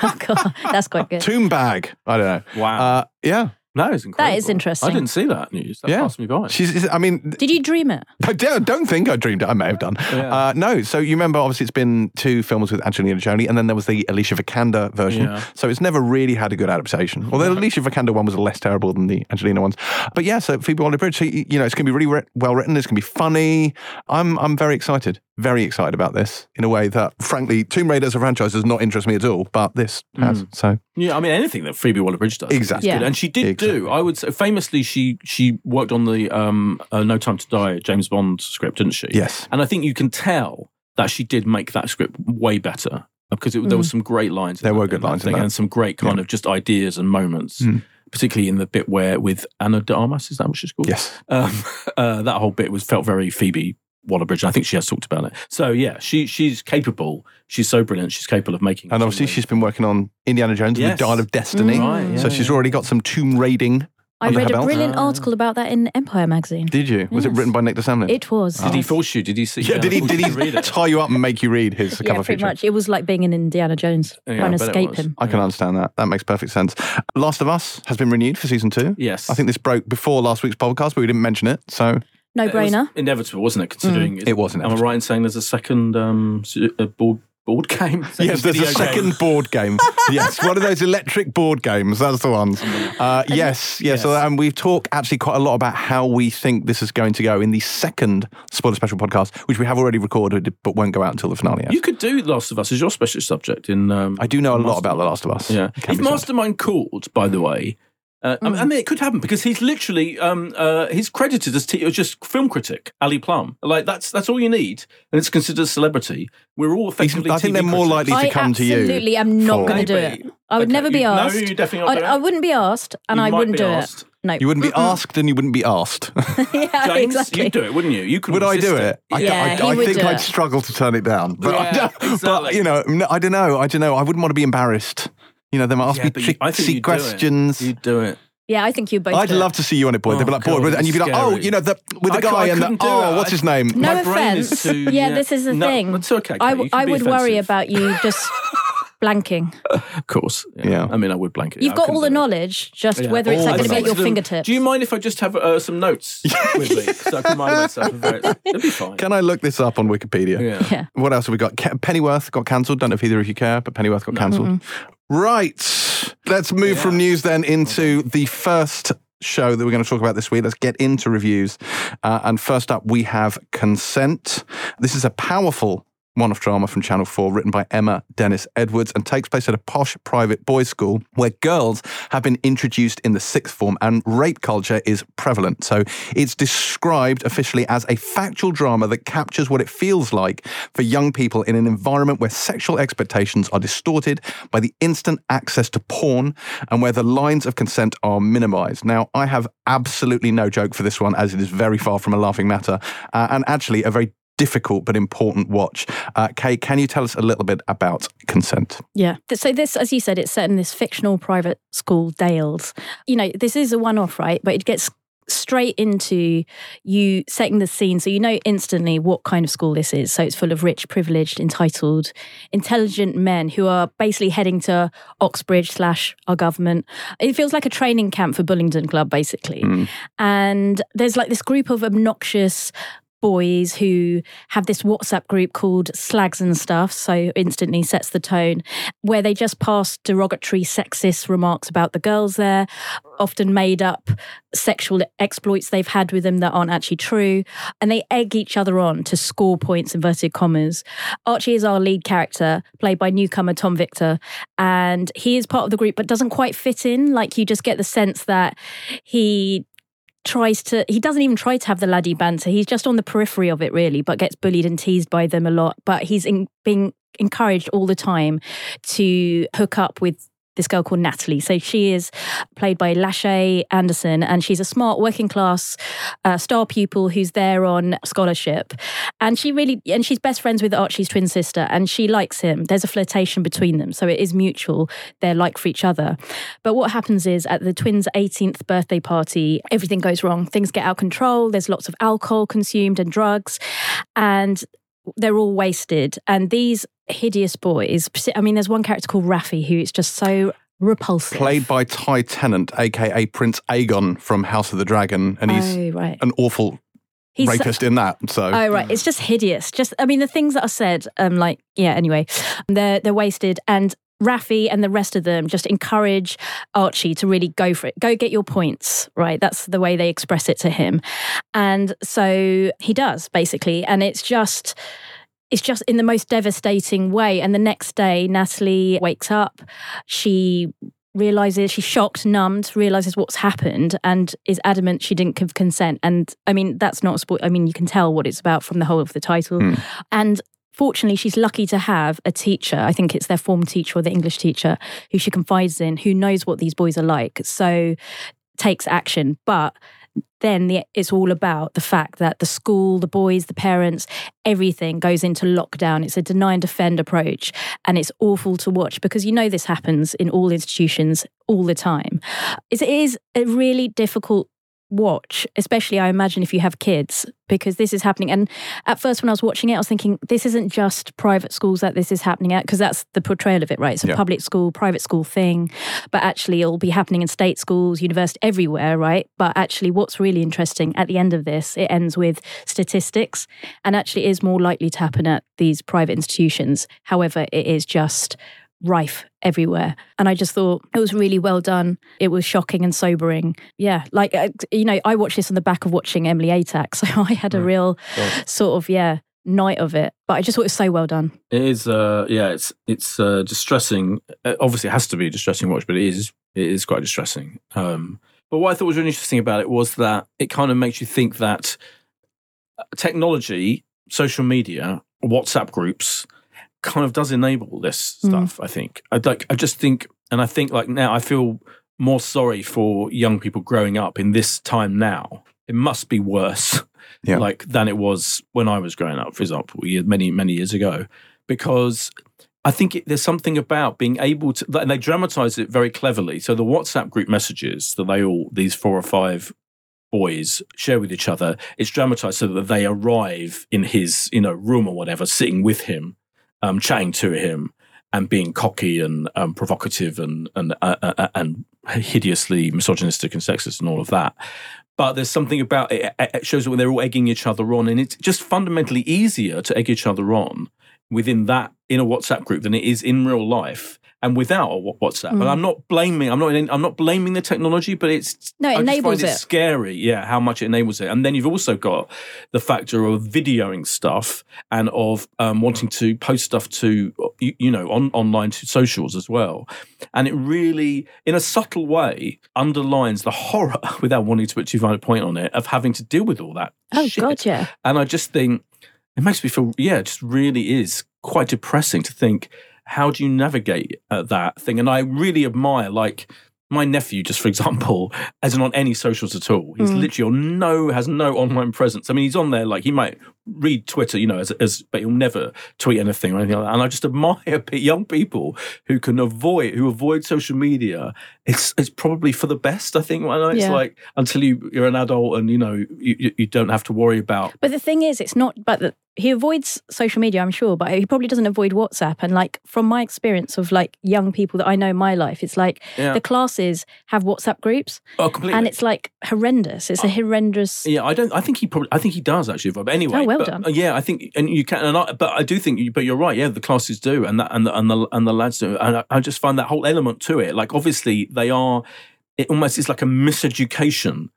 Oh, God, that's quite good. Tomb Bag. I don't know. Wow. Uh, yeah. No, that is incredible. is interesting. I didn't see that news. That Yeah. passed me by. She's, I mean, Did you dream it? I don't don't think I dreamed it. I may have done. Yeah. Uh, no, so you remember, obviously, it's been two films with Angelina Jolie, and then there was the Alicia Vikander version. Yeah. So it's never really had a good adaptation. Although the Alicia Vikander one was less terrible than the Angelina ones. But yeah, so Phoebe Waller-Bridge. So you know, it's going to be really writ- well written. It's going to be funny. I'm I'm very excited. Very excited about this in a way that, frankly, Tomb Raider as a franchise does not interest me at all. But this has. So Yeah, I mean anything that Phoebe Waller-Bridge does. is Exactly. good. Yeah. And she did do. I would say famously she she worked on the um, uh, No Time to Die James Bond script, didn't she? yes, And I think you can tell that she did make that script way better because it, there were some great lines. in There that- were good in that lines in thing that. and some great kind Yeah. of just ideas and moments. Mm. Particularly in the bit where with Ana de Armas, is that what she's called? yes. um, uh, that whole bit was felt very Phoebe Waller-Bridge. I think she has talked about it. So yeah, she she's capable. She's so brilliant. She's capable of making. And obviously, she's been working on Indiana Jones and Yes. the Dial of Destiny. Mm. Right, yeah, so she's already got some tomb raiding. I read a belt? brilliant Ah. article about that in Empire magazine. Did you? Was it written by Nick de Semlyen? It was. Did he force you? Did he see? Yeah, did he? Did he to read it? tie you up and make you read his yeah, cover pretty feature? much. It was like being in Indiana Jones, Yeah, trying to escape him. I can understand that. That makes perfect sense. Last of Us has been renewed for season two. Yes, I think this broke before last week's podcast, but we didn't mention it. So No It was brainer. inevitable, wasn't it? Considering It wasn't. Am I right in saying there's a second um, s- uh, board board game? Second yes, there's a video game? second board game. yes, one of those electric board games. That's the ones. Uh, yes, yes. So, Yes. and we've talked actually quite a lot about how we think this is going to go in the second spoiler special podcast, which we have already recorded, but won't go out until the finale. You could do Last of Us as your special subject in. Um, I do know a lot about The Last of Us. Yeah, It can if said. Mastermind called, by the way. Uh, I, mean, I mean, it could happen because he's literally um, uh, he's credited as t- just film critic Ali Plumb. Like that's that's all you need, and it's considered a celebrity. We're all He's- effectively. I think TV they're more critics. likely to come to you. absolutely I'm not going to do it. I would Okay, never be you- no, asked. you definitely not I, do? I wouldn't be asked, and You I wouldn't do asked. it. No, You wouldn't be asked and you wouldn't be asked. yeah, James, exactly. you'd do it, wouldn't you? You could. Would I do resist it? I, Yeah, I, he I would think do I'd it. struggle to turn it down. But, I Yeah, don't- but you know, I don't know. I don't know. I wouldn't want to be embarrassed. You know, they might ask Yeah, me but you- I think tricksy you'd do it. questions. You'd do it. Yeah, I think you both. I'd do it. love to see you on it, boy. They'd be Oh, like, boy, and you'd be like, it's oh, you know, the, with the I guy and the, do oh, it. what's his name? No My brain is offense. too- yeah, yeah. this is the No, thing. it's okay, I, Kate, w- you can I be would worry about you just blanking. Of course. Yeah. I mean, I would blank it. You've I got all the knowledge, just Yeah. whether it's like going to be at your knowledge. fingertips. Do you mind if I just have uh, some notes with me? So I can remind myself of it. It'll be fine. Can I look this up on Wikipedia? yeah. Yeah. What else have we got? Pennyworth got cancelled. Don't know if either of you care, but Pennyworth got cancelled. Right. Let's move from news then into the first show that we're going to talk about this week. Let's get into reviews. Uh, and first up, we have Consent. This is a powerful one off drama from Channel 4 written by Emma Dennis Edwards and takes place at a posh private boys' school where girls have been introduced in the sixth form and rape culture is prevalent. So it's described officially as a factual drama that captures what it feels like for young people in an environment where sexual expectations are distorted by the instant access to porn and where the lines of consent are minimized. Now, I have absolutely no joke for this one as it is very far from a laughing matter uh, and actually a very difficult but important watch. Uh, Kay, can you tell us a little bit about consent? Yeah. So this, as you said, it's set in this fictional private school, Dales. You know, this is a one-off, right? But it gets straight into you setting the scene so you know instantly what kind of school this is so it's full of rich privileged entitled intelligent men who are basically heading to oxbridge slash our government it feels like a training camp for bullingdon club basically and there's like this group of obnoxious boys who have this WhatsApp group called Slags and Stuff, so instantly sets the tone, where they just pass derogatory sexist remarks about the girls there, often made up sexual exploits they've had with them that aren't actually true, and they egg each other on to score points, inverted commas. Archie is our lead character, played by newcomer Tom Victor, and he is part of the group but doesn't quite fit in. Like you just get the sense that he tries to he doesn't even try to have the laddie banter. He's just on the periphery of it really but gets bullied and teased by them a lot. But he's in, being encouraged all the time to hook up with this girl called Natalie. So she is played by Lashay Anderson, and she's a smart working class uh, star pupil who's there on scholarship. And she really, and she's best friends with Archie's twin sister, and she likes him. There's a flirtation between them, so it is mutual. They're like for each other. But what happens is at the twins' 18th birthday party, everything goes wrong. Things get out of control. There's lots of alcohol consumed and drugs, and they're all wasted. And these hideous boys. I mean, there's one character called Rafi who is just so repulsive. played by Ty Tennant, aka Prince Aegon from House of the Dragon, and he's oh right. an awful He's rapist in that. So Oh right, it's just hideous. Just I mean the things that are said, um, like yeah. Anyway, they're they're wasted, and Raffi and the rest of them just encourage Archie to really go for it. Go get your points, right? That's the way they express it to him, and so he does basically, and it's just. It's just in the most devastating way. And the next day, Natalie wakes up. She realizes she's shocked, numbed, realizes what's happened, and is adamant she didn't give consent. And I mean, that's not a spoil. I mean, you can tell what it's about from the whole of the title. Hmm. And fortunately, she's lucky to have a teacher. I think it's their form teacher or the English teacher who she confides in, who knows what these boys are like. So takes action. But then the, it's all about the fact that the school, the boys, the parents, everything goes into lockdown. It's a deny and defend approach. And it's awful to watch because you know this happens in all institutions all the time. It is a really difficult watch, especially I imagine if you have kids, because this is happening. And at first, when I was watching it, I was thinking, this isn't just private schools that this is happening at, because that's the portrayal of it, right? It's a Yeah. public school, private school thing. But actually, it'll be happening in state schools, university, everywhere, right? But actually, what's really interesting at the end of this, it ends with statistics. And actually, is more likely to happen at these private institutions. However, it is just rife everywhere. And I just thought it was really well done. It was shocking and sobering. Yeah, like, uh, you know, I watched this on the back of watching Emily Atack. So I had a real sort of, yeah, night of it. But I just thought it was so well done. It is, uh, yeah, it's it's uh, distressing. Uh, obviously, it has to be a distressing watch, but it is it is quite distressing. Um, but what I thought was really interesting about it was that it kind of makes you think that uh, technology, social media, WhatsApp groups, kind of does enable this Mm. stuff. I think. I like. I just think, and I think like now, I feel more sorry for young people growing up in this time now. It must be worse Yeah. like than it was when I was growing up, for example, ye- many many years ago, because I think it, there's something about being able to, and they dramatize it very cleverly. So the WhatsApp group messages that they all these four or five boys share with each other, it's dramatized so that they arrive in his you know room or whatever, sitting with him, um, chatting to him. And being cocky and um, provocative and and uh, uh, and hideously misogynistic and sexist and all of that, but there's something about it. It shows that when they're all egging each other on, and it's just fundamentally easier to egg each other on within that in a WhatsApp group than it is in real life and without a Wha- WhatsApp. And Mm. I'm not blaming. I'm not. I'm not blaming the technology, but it's No, it I enables it. Scary, yeah, how much it enables it. And then you've also got the factor of videoing stuff and of um, wanting to post stuff to you, you know on online to socials as well. And it really, in a subtle way, underlines the horror, without wanting to put too fine a point on it, of having to deal with all that. Oh, shit. God, yeah. And I just think it makes me feel, yeah, it just really is quite depressing to think how do you navigate uh, that thing? And I really admire, like, my nephew, just for example, isn't on any socials at all. He's Mm. literally on no, has no online presence. I mean, he's on there, like, he might read Twitter, you know, as, as but he'll never tweet anything or anything like that. And I just admire young people who can avoid, who avoid social media. It's it's probably for the best, I think. I it's Yeah. like until you, you're an adult and, you know, you, you- you don't have to worry about But the thing is, it's not. But the, he avoids social media, I'm sure, but he probably doesn't avoid WhatsApp. And like from my experience of like young people that I know in my life, it's like Yeah. the classes have WhatsApp groups, Oh, completely. and it's like horrendous. It's a horrendous. yeah, I don't. I think he probably. I think he does actually. But anyway, Oh, well but, done. uh, yeah, I think, and you can. And I, but I do think. You, but you're right. Yeah, the classes do, and that, and the, and the and the lads do. And I, I just find that whole element to it. Like, obviously, they are. It almost is like a miseducation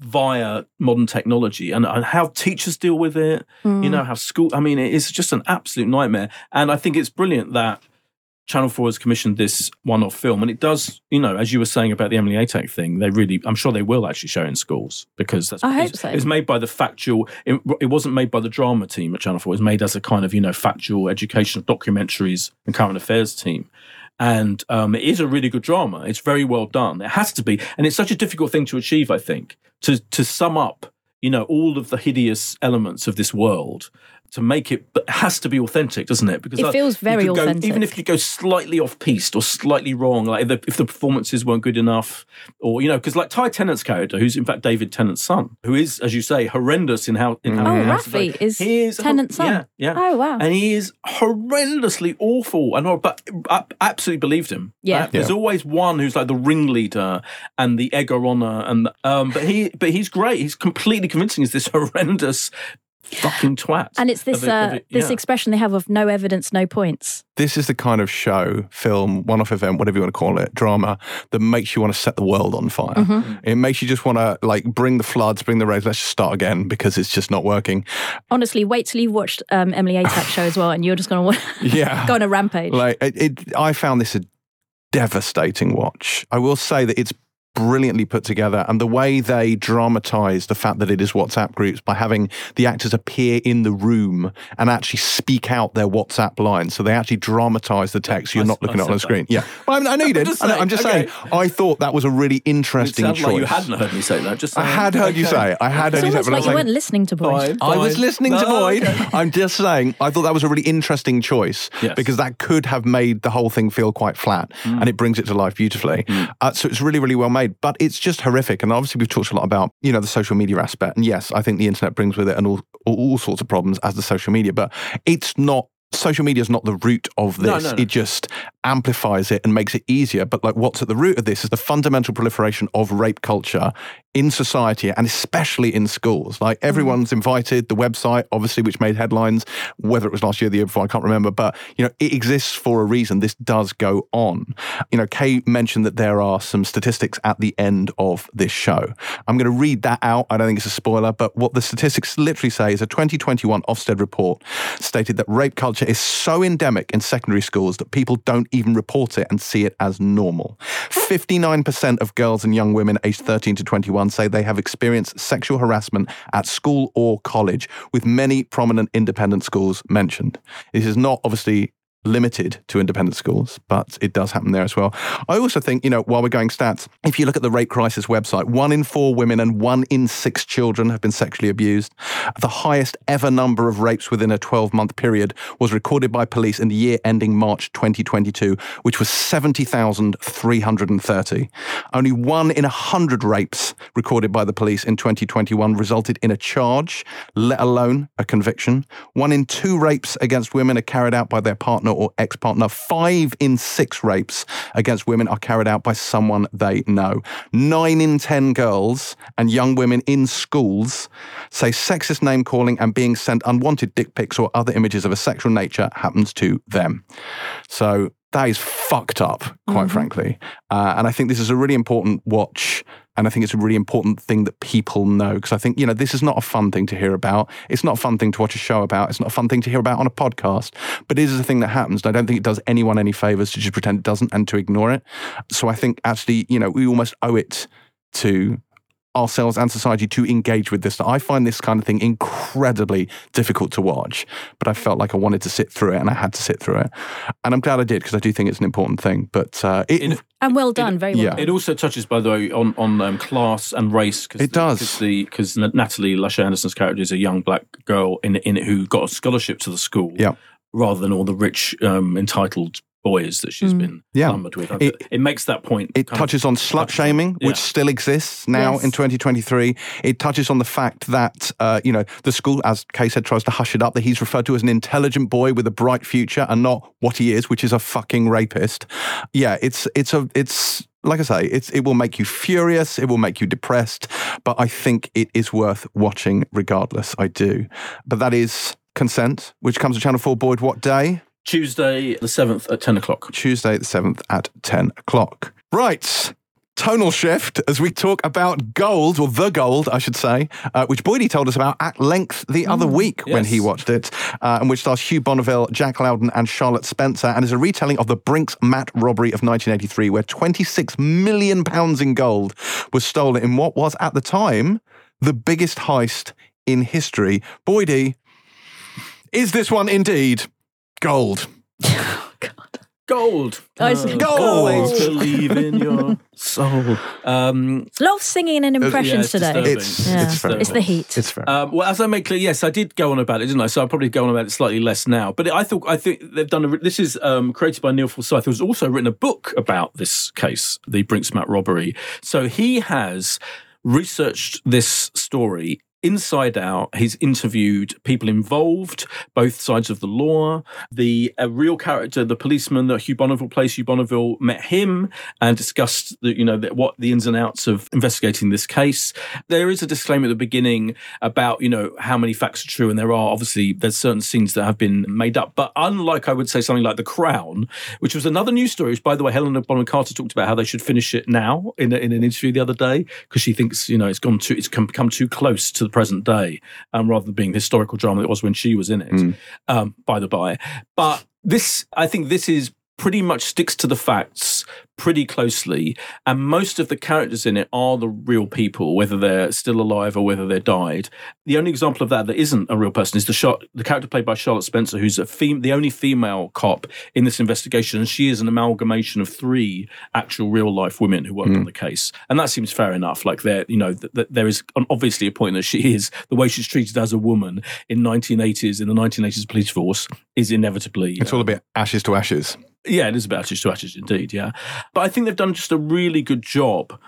via modern technology, and, and how teachers deal with it. Mm. You know how school. I mean, it is just an absolute nightmare. And I think it's brilliant that Channel Four has commissioned this one-off film, and it does. You know, as you were saying about the Emily Atack thing, they really. I'm sure they will actually show it in schools because that's. I hope it's, so. It's made by the factual. It, it wasn't made by the drama team at Channel Four. It was made as a kind of you know factual, educational documentaries and current affairs team. And um, it is a really good drama. It's very well done. It has to be, and it's such a difficult thing to achieve. I think to to sum up, you know, all of the hideous elements of this world to make it, but it has to be authentic, doesn't it? Because It like, feels you very could go- authentic. even if you go slightly off piste or slightly wrong, like if the, if the performances weren't good enough, or you know, because like Ty Tennant's character, who's in fact David Tennant's son, who is, as you say, horrendous in how in how Oh, he acts. Raffi is he is Tennant's son? Yeah, yeah. Oh, wow. And he is horrendously awful, and but I absolutely believed him. Yeah. Uh, there's always one who's like the ringleader and the egg on and um, but he but he's great. He's completely convincing. He's this horrendous fucking twat. And it's this of a- of uh, a- this yeah. expression they have of no evidence, no points. This is the kind of show, film, one off event, whatever you want to call it, drama, that makes you want to set the world on fire. Mm-hmm. It makes you just want to like bring the floods, bring the rains, let's just start again because it's just not working. Honestly, wait till you've watched um, Emily Atack's show as well, and you're just going to want Yeah. go on a rampage. Like it, it, I found this a devastating watch. I will say that it's brilliantly put together and the way they dramatize the fact that it is WhatsApp groups by having the actors appear in the room and actually speak out their WhatsApp lines. So they actually dramatize the text. You're I- not looking at on the said screen. Yeah. Well, I, mean, I know you did. just I know- saying, I'm just okay. saying. I thought that was a really interesting sounds choice. like you hadn't heard me say that. Just I had heard you say it. I had heard it's you say it. but like you like, weren't listening to Boyd. Fine. I was Fine. listening to Boyd. okay. I'm just saying, I thought that was a really interesting choice Yes. because that could have made the whole thing feel quite flat Mm. and it brings it to life beautifully. Uh, so it's really, really well made, but it's just horrific. And obviously, we've talked a lot about, you know, the social media aspect. And yes, I think the internet brings with it and all, all, sorts of problems as the social media, but it's not. Social media is not the root of No, this. no, no. It just amplifies it and makes it easier. But like, what's at the root of this is the fundamental proliferation of rape culture in society and especially in schools. Like mm-hmm. everyone's invited. The website, obviously, which made headlines, whether it was last year, or the year before, I can't remember. But you know, it exists for a reason. This does go on. You know, Kay mentioned that there are some statistics at the end of this show. I'm going to read that out. I don't think it's a spoiler, but what the statistics literally say is a 2021 Ofsted report stated that rape culture is so endemic in secondary schools that people don't even report it and see it as normal. 59% of girls and young women aged 13 to 21 say they have experienced sexual harassment at school or college, with many prominent independent schools mentioned. This is not obviously limited to independent schools, but it does happen there as well. I also think, you know, while we're going stats, if you look at the Rape Crisis website, one in four women and one in six children have been sexually abused. The highest ever number of rapes within a 12 month period was recorded by police in the year ending March 2022, which was 70,330. Only one in a hundred rapes recorded by the police in 2021 resulted in a charge, let alone a conviction. One in two rapes against women are carried out by their partner or ex partner. Five in six rapes against women are carried out by someone they know. Nine in 10 girls and young women in schools say sexist name calling and being sent unwanted dick pics or other images of a sexual nature happens to them. So that is fucked up, quite frankly. Uh, and I think this is a really important watch. And I think it's a really important thing that people know because I think, you know, this is not a fun thing to hear about. It's not a fun thing to watch a show about. It's not a fun thing to hear about on a podcast. But it is a thing that happens. And I don't think it does anyone any favors to just pretend it doesn't and to ignore it. So I think actually, you know, we almost owe it to ourselves and society to engage with this. I find this kind of thing incredibly difficult to watch, but I felt like I wanted to sit through it and I had to sit through it. And I'm glad I did because I do think it's an important thing. But uh, it, In- And well done, very well yeah. done. It also touches, by the way, on on um, class and race. Cause It the, does. Cause because Natalie Lashay Anderson's character is a young black girl in in it who got a scholarship to the school. Yeah. Rather than all the rich, um, entitled boys that she's Mm. been Yeah. lumbered with. It- It, makes that point. It kind of- touches on slut touches on- shaming, yeah. which still exists now Yes. in 2023. It touches on the fact that, uh, you know, the school, as Kay said, tries to hush it up, that he's referred to as an intelligent boy with a bright future and not what he is, which is a fucking rapist. Yeah, it's, it's a, it's, like I say, it's, it will make you furious. It will make you depressed, but I think it is worth watching regardless. I do. But that is Consent, which comes to Channel 4 Boyd what day? Tuesday the seventh at ten o'clock. Tuesday the 7th at 10 o'clock. Right. Tonal shift as we talk about gold, or the gold, I should say, uh, which Boydie told us about at length the other week when he watched it, uh, and which stars Hugh Bonneville, Jack Lowden, and Charlotte Spencer, and is a retelling of the Brinks Mat robbery of 1983, where 26 million pounds in gold was stolen in what was at the time the biggest heist in history. Boydie, is this one indeed gold? God. Gold. Oh, it's Uh, gold. Always believe in your soul. Um, A lot of singing and impressions it's today. disturbing. It's Yeah. it's fair. It's the heat. It's fair. Um, well, as I made clear, yes, I did go on about it, didn't I? So I'll probably go on about it slightly less now. But I thought I think they've done. A, this is um, created by Neil Forsyth, who's also written a book about this case, the Brinks Brinksmat robbery. So he has researched this story inside out. He's interviewed people involved, both sides of the law. The real character, the policeman that Hugh Bonneville plays, Hugh Bonneville met him and discussed the, you know, the, what the ins and outs of investigating this case. There is a disclaimer at the beginning about, you know, how many facts are true. And there are obviously, there's certain scenes that have been made up. But unlike, I would say, something like The Crown, which was another news story, which, by the way, Helena Bonham Carter talked about how they should finish it now in, a, in an interview the other day, because she thinks, you know, it's gone too, it's come, become too close to the present day, um, rather than being the historical drama it was when she was in it, um, by the by. But this, I think this is pretty much sticks to the facts pretty closely and most of the characters in it are the real people whether they're still alive or whether they're died. The only example of that that isn't a real person is the shot the character played by charlotte spencer who's a fem- the only female cop in this investigation and she is an amalgamation of three actual real life women who worked on hmm. the case. And that seems fair enough. Like there you know th- th- there is obviously a point that she is the way she's treated as a woman in 1980s in the 1980s police force is inevitably it's all a uh, bit ashes to ashes. Yeah, it is about ashes to ashes indeed, yeah. But I think they've done just a really good job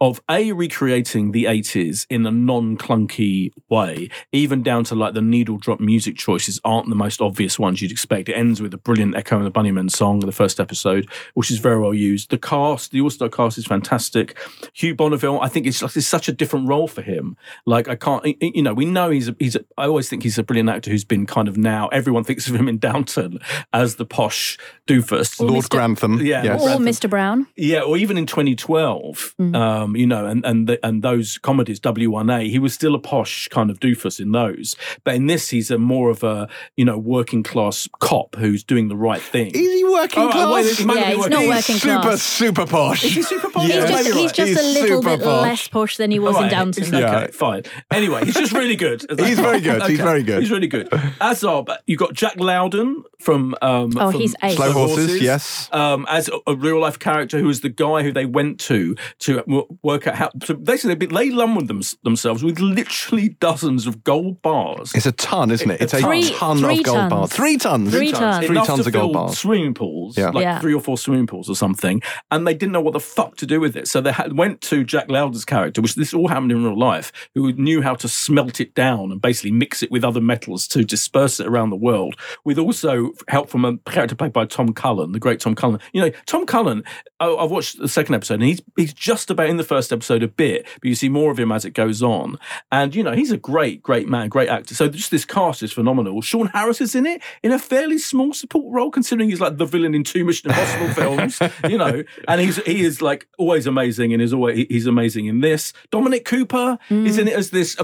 of A, recreating the 80s in a non clunky way, even down to like the needle drop music choices aren't the most obvious ones you'd expect. It ends with a brilliant Echo and the Bunnymen song in the first episode, which is very well used. The cast, the All Star cast is fantastic. Hugh Bonneville, I think it's like it's such a different role for him. Like, I can't, you know, we know he's a, he's a, I always think he's a brilliant actor who's been kind of now, everyone thinks of him in Downton as the posh doofus. Lord Mr. Grantham. Yeah. Yes. or Grantham. Mr. Brown. Yeah, or even in 2012, um, you know, and and the, and those comedies, W1A, he was still a posh kind of doofus in those. But in this, he's a more of a you know working class cop who's doing the right thing. Is he working Oh, class? wait, he might Yeah, be he's working- not working super, class. super super posh. Is he super posh? He's just, he's just He's a little bit posh. less posh than he was All in right, Downton. he's- Yeah. Fine. Anyway, he's just really good. He's very good. He's very good. He's really good. As of, you've got Jack Lowden from. Um, Oh, from he's ace. Slow horses, yes. um, as a, a real life character who was the guy who they went to to work out how. So basically, they, they lumbered them, themselves with literally dozens of gold bars. It's a ton, isn't it? It's a Three- ton three of gold tons. bars. Three tons. Three tons. Three Enough tons to of gold bars. Swimming pools, Yeah. like Yeah. three or four swimming pools or something, and they didn't know what the fuck to do with it. So they had, went to Jack Lowden's character, which this all happened in real life, who knew how to smelt it down and basically mix it with other metals to disperse it around the world, with also help from a character played by Tom Cullen, the great Tom Cullen. You know, Tom Cullen. I- I've watched the second episode, and he's he's just about in the first episode a bit, but you see more of him as it goes on. And you know, he's a great, great man, great actor. So just this cast is phenomenal. Sean Harris is in it in a fairly small support role, considering he's like the villain in two Mission Impossible films. You know, and he's he is like always amazing, and is always he's amazing in this. Dominic Cooper is in mm. it as this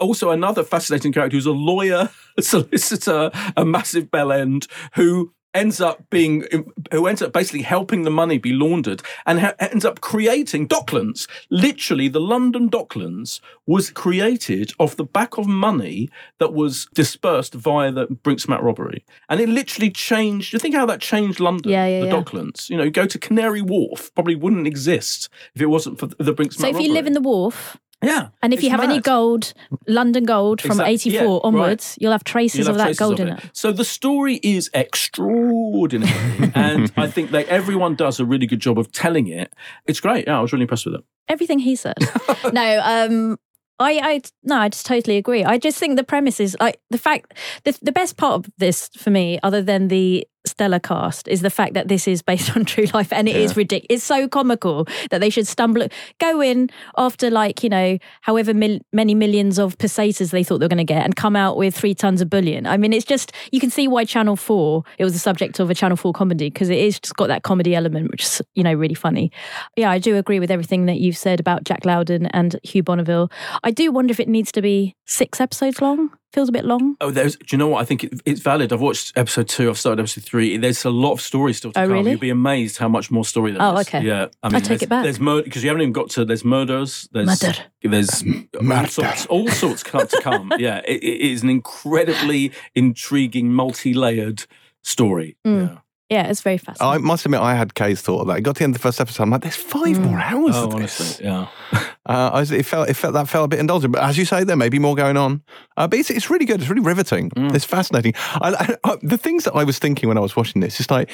also another fascinating character who's a lawyer, a solicitor, a massive bell end who ends up being who ends up basically helping the money be laundered and ha- ends up creating Docklands. Literally, the London Docklands was created off the back of money that was dispersed via the Brinksmat robbery, and it literally changed. You think how that changed London? Yeah, yeah, the yeah. Docklands. You know, you go to Canary Wharf, probably wouldn't exist if it wasn't for the Brinksmat. Robbery. So if you live in the wharf, yeah, and if you have any gold, London gold from Exact- 84 yeah, right. onwards, you'll have traces You'll of that traces gold of in it. So the story is extraordinary, and I think that everyone does a really good job of telling it. It's great. Yeah, I was really impressed with it. Everything he said. no, um, I, I, no, I just totally agree. I just think the premise is like the fact, the, the best part of this for me, other than the stellar cast, is the fact that this is based on true life and it is ridiculous. It's so comical that they should stumble, go in after like, you know, however mil- many millions of pesetas they thought they were going to get and come out with three tons of bullion. I mean, it's just, you can see why Channel 4, it was the subject of a Channel 4 comedy because it is just got that comedy element, which is, you know, really funny. Yeah, I do agree with everything that you've said about Jack Lowden and Hugh Bonneville. I do wonder if it needs to be six episodes long. Feels a bit long. Oh, there's. Do you know what? I think it, it's valid. I've watched episode two. I've started episode three. There's a lot of story still to Oh, come. really? You'll be amazed how much more story there is. Oh, okay. Yeah, I take it back. There's murder because you haven't even got to. There's murders. There's Murder. There's all Murder. sorts. All sorts come to come. yeah, it, it is an incredibly intriguing, multi-layered story. Mm. Yeah. Yeah, it's very fascinating. I must admit, I had Kay's thought of that. I got to the end of the first episode. I'm like, there's five more hours Oh, of this. honestly, yeah. Uh, I was, it felt it felt that felt a bit indulgent, but as you say, there may be more going on. Uh, but it's, it's really good. It's really riveting. It's fascinating. I, I, the things that I was thinking when I was watching this, it's like,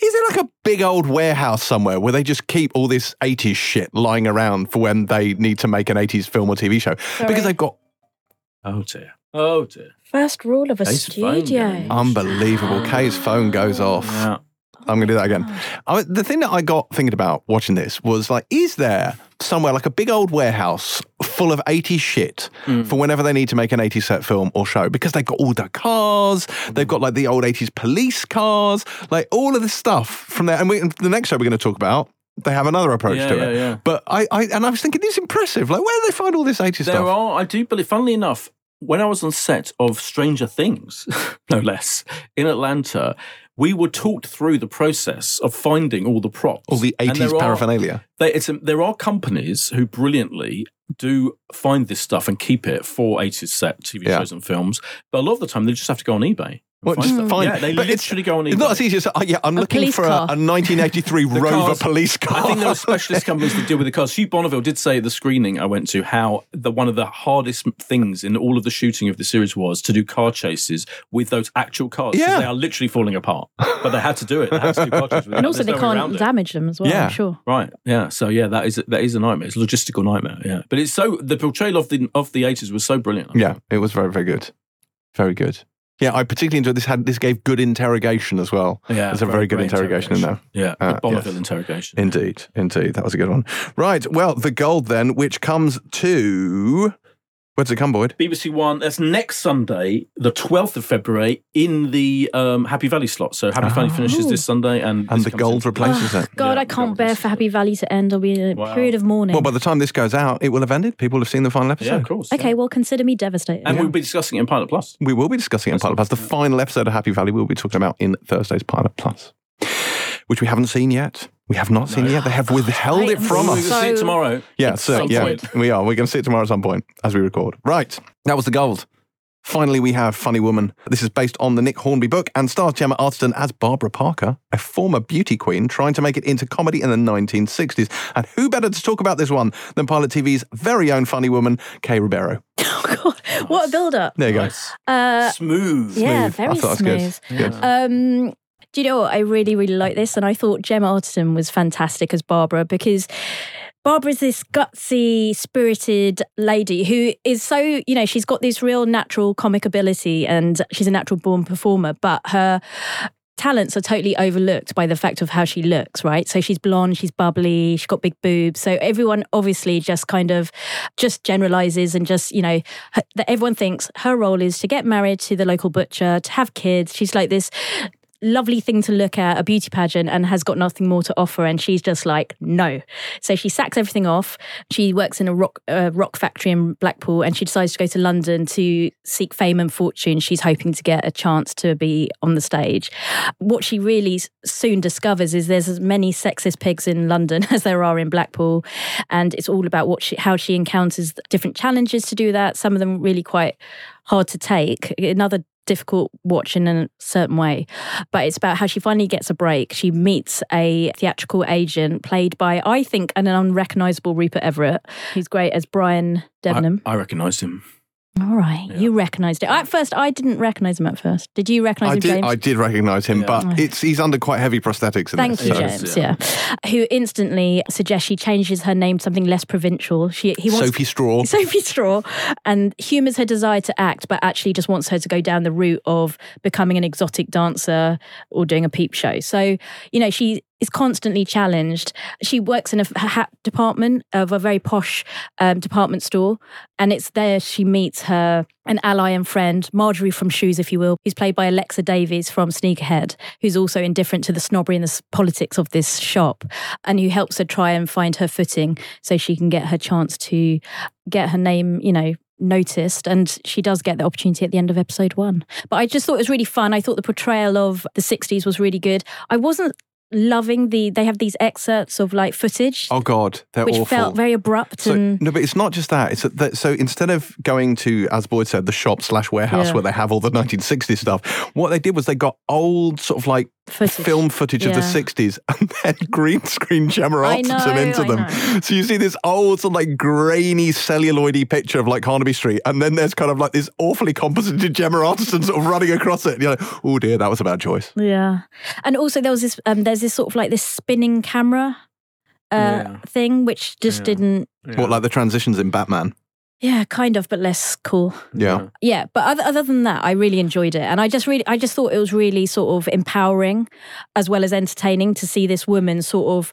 is there like a big old warehouse somewhere where they just keep all this '80s shit lying around for when they need to make an '80s film or TV show? Because they've got Oh dear. Oh dear. First rule of a Ace phone studio. game. unbelievable. Kay's phone goes off. Yeah. I'm going to do that again. I, the thing that I got thinking about watching this was like, is there somewhere like a big old warehouse full of 80s shit hmm. for whenever they need to make an 80s set film or show? Because they've got all the cars, they've got like the old 80s police cars, like all of this stuff from there. And we, the next show we're going to talk about, they have another approach Yeah, to yeah, it. yeah. But I, I, and I was thinking, this is impressive. Like, where do they find all this 80s There stuff? are, I do believe, funnily enough, when I was on set of Stranger Things, no less, in Atlanta, we were talked through the process of finding all the props. all the And 80s there are- paraphernalia. They, it's, there are companies who brilliantly do find this stuff and keep it for 80s set TV Yeah. shows and films. But a lot of the time, they just have to go on eBay. And Well, find just stuff. find- Yeah, they but literally go on eBay. It's not as easy as, uh, yeah, I'm A looking for a, a 1983 The Rover cars- police car. I think there are specialist companies that deal with the cars. Hugh Bonneville did say at the screening I went to how the, one of the hardest things in all of the shooting of the series was to do car chases with those actual cars. 'cause Yeah. They are literally falling apart. But they had to do it. They had to do car chases with and it. also, There's they no can't damage them as well, Yeah. I'm sure. Right. Yeah. So yeah, that is that is a nightmare. It's a logistical nightmare. Yeah. But it's so the portrayal of the of the eighties was so brilliant. Yeah, it was very, very good. Very good. Yeah, I particularly enjoyed this. Had this gave good interrogation as well. Yeah. There's a very good great interrogation in there. Yeah. Uh, Bonneville yes. interrogation. Indeed, indeed, that was a good one. Right, well, the gold then, which comes to where does it come, Boyd? BBC One. That's next Sunday, the twelfth of February, in the um, Happy Valley slot. So Happy Valley finishes this Sunday, and And this the comes gold in- replaces it. God, Yeah, I can't bear for Happy Valley to end. I'll be in a Wow. period of mourning. Well, by the time this goes out, it will have ended. People have seen the final episode. Yeah, of course. okay, yeah. well, consider me devastated. And we'll be discussing it in Pilot Plus. We will be discussing it in Pilot Plus. The final episode of Happy Valley we'll be talking about in Thursday's Pilot Plus, which we haven't seen yet. We have not seen it yet. They have withheld it from I'm We're going to see it tomorrow. Yeah, so Excited. yeah, we are. We're going to see it tomorrow at some point as we record. Right, that was the gold. Finally, we have Funny Woman. This is based on the Nick Hornby book and stars Gemma Arterton as Barbara Parker, a former beauty queen trying to make it into comedy in the 1960s. And who better to talk about this one than Pilot TV's very own Funny Woman, Kay Ribeiro? oh, God, what a build up. There you go. Nice. Uh, Smooth. yeah, Smooth. very I thought that was smooth. good. Good. Um, do you know what? I really, really like this. And I thought Gemma Arterton was fantastic as Barbara because Barbara's this gutsy, spirited lady who is so, you know, she's got this real natural comic ability and she's a natural born performer, but her talents are totally overlooked by the fact of how she looks, right? So she's blonde, she's bubbly, she's got big boobs. So everyone obviously just kind of just generalizes and just, you know, that everyone thinks her role is to get married to the local butcher, to have kids. She's like this lovely thing to look at, a beauty pageant, and has got nothing more to offer. And she's just like, no. So she sacks everything off. She works in a rock rock factory in Blackpool, and she decides to go to London to seek fame and fortune. She's hoping to get a chance to be on the stage. What she really soon discovers is there's as many sexist pigs in London as there are in Blackpool, and it's all about what she, how she encounters different challenges to do that. Some of them really quite hard to take. Another difficult watch in a certain way. But it's about how she finally gets a break. She meets a theatrical agent played by i think an unrecognizable rupert everett. Who's great as brian debenham. I, I recognised him. All right you recognized it at first i didn't recognize him at first did you recognize him did, james I did recognize him, Yeah. but it's he's under quite heavy prosthetics in Thank this. you, so- James. yeah. Yeah, who instantly suggests she changes her name to something less provincial. She he wants Sophie Straw. Sophie Straw and humours her desire to act, but actually just wants her to go down the route of becoming an exotic dancer or doing a peep show. So, you know, she is constantly challenged. She works in a hat department of a very posh um, department store, and it's there she meets her an ally and friend, Marjorie from Shoes, if you will, who's played by Alexa Davies from Sneakerhead, who's also indifferent to the snobbery and the politics of this shop, and who helps her try and find her footing so she can get her chance to get her name, you know, noticed. And she does get the opportunity at the end of episode one. But i just thought it was really fun. I thought the portrayal of the 60s was really good. I wasn't loving the they have these excerpts of like footage Oh God, they're which awful. felt very abrupt So, and no, but it's not just that. It's that, so instead of going to, as Boyd said, the shop slash warehouse Yeah. where they have all the 1960s stuff, what they did was they got old sort of like Footage. film footage of the 60s and then green screen Gemma I Arterton into I them. know. So you see this old, sort of like grainy, celluloidy picture of like Carnaby Street, and then there's kind of like this awfully composited Gemma Arterton sort of running across it. And you're like, oh dear, that was a bad choice. Yeah, and also there was this. Um, there's this sort of like this spinning camera uh, Yeah. thing, which just Yeah. didn't. What, like the transitions in Batman? Yeah, kind of, but less cool. Yeah. Yeah, but other, other than that, I really enjoyed it, and I just really, I just thought it was really sort of empowering, as well as entertaining to see this woman sort of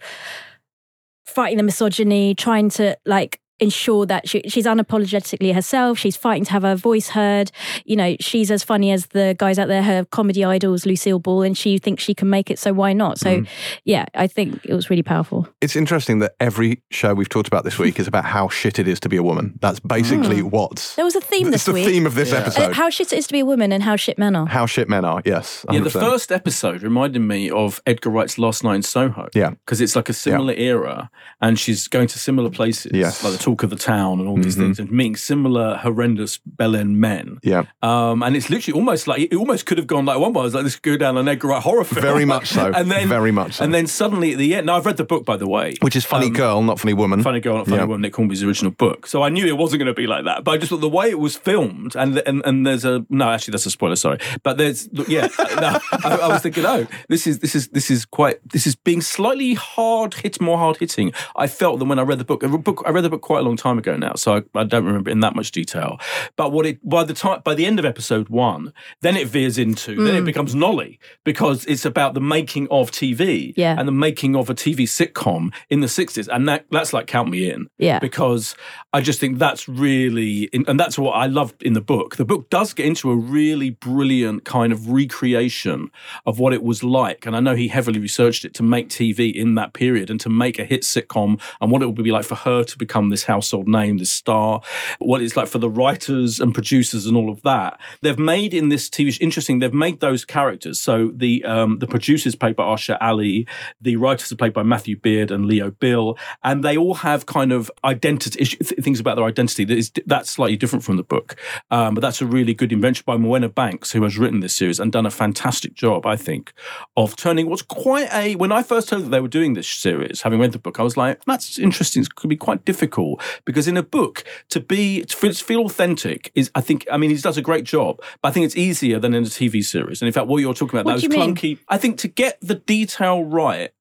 fighting the misogyny, trying to like ensure that she, she's unapologetically herself. She's fighting to have her voice heard. You know, she's as funny as the guys out there, her comedy idols, Lucille Ball, and she thinks she can make it. So why not? So, yeah, I think it was really powerful. It's interesting that every show we've talked about this week is about how shit it is to be a woman. That's basically what. There was a theme It's this the week. theme of this Yeah. Uh, episode. how shit it is to be a woman and how shit men are. How shit men are, yes. Yeah, the first episode reminded me of Edgar Wright's Last Night in Soho. Yeah. Because it's like a similar era and she's going to similar places, Yes. like the talk of the town and all these Mhm. things, and meeting similar horrendous Bell End men. Yeah, Um, and it's literally almost like, it almost could have gone like one I was like, this could go down an Edgar Wright horror film. very much so. and then, very much so. and then suddenly at the end, now I've read the book, by the way. Which is Funny um, Girl, not Funny Woman. Funny Girl, Not Funny Yeah. Woman, Nick Hornby's original book. So I knew it wasn't going to be like that. But I just thought the way it was filmed, and and, and there's a no, actually that's a spoiler. Sorry, but there's yeah, no, I, I was thinking, oh, this is this is this is quite this is being slightly hard hit, more hard hitting. I felt than when I read the book. I read, book. I read the book quite a long time ago now, so I, I don't remember in that much detail. But what it by the time by the end of episode one, then it veers into then it mm. becomes Nolly because it's about the making of TV Yeah. and the making of a TV sitcom in the 60s. And that, that's like count me in. Yeah. Because I just think that's really, and that's what I loved in the book. The book does get into a really brilliant kind of recreation of what it was like. And I know he heavily researched it to make TV in that period and to make a hit sitcom and what it would be like for her to become this household name, this star, what it's like for the writers and producers and all of that. They've made in this TV, sh- interesting, they've made those characters. So the um, the producers played by Arsher Ali, the writers are played by Matthew Beard and Leo Bill, and they all have kind of identity issue, th- things about their identity that is that's slightly different from the book. Um, but that's a really good invention by Morwenna Banks, who has written this series and done a fantastic job, I think, of turning what's quite a. When I first heard that they were doing this series, having read the book, I was like, that's interesting. It could be quite difficult because in a book to be to feel, authentic is, I think, I mean, he does a great job, but I think it's easier than in a TV series. And in fact, what you're talking about, What those do you mean? clunky. I think to get the detail right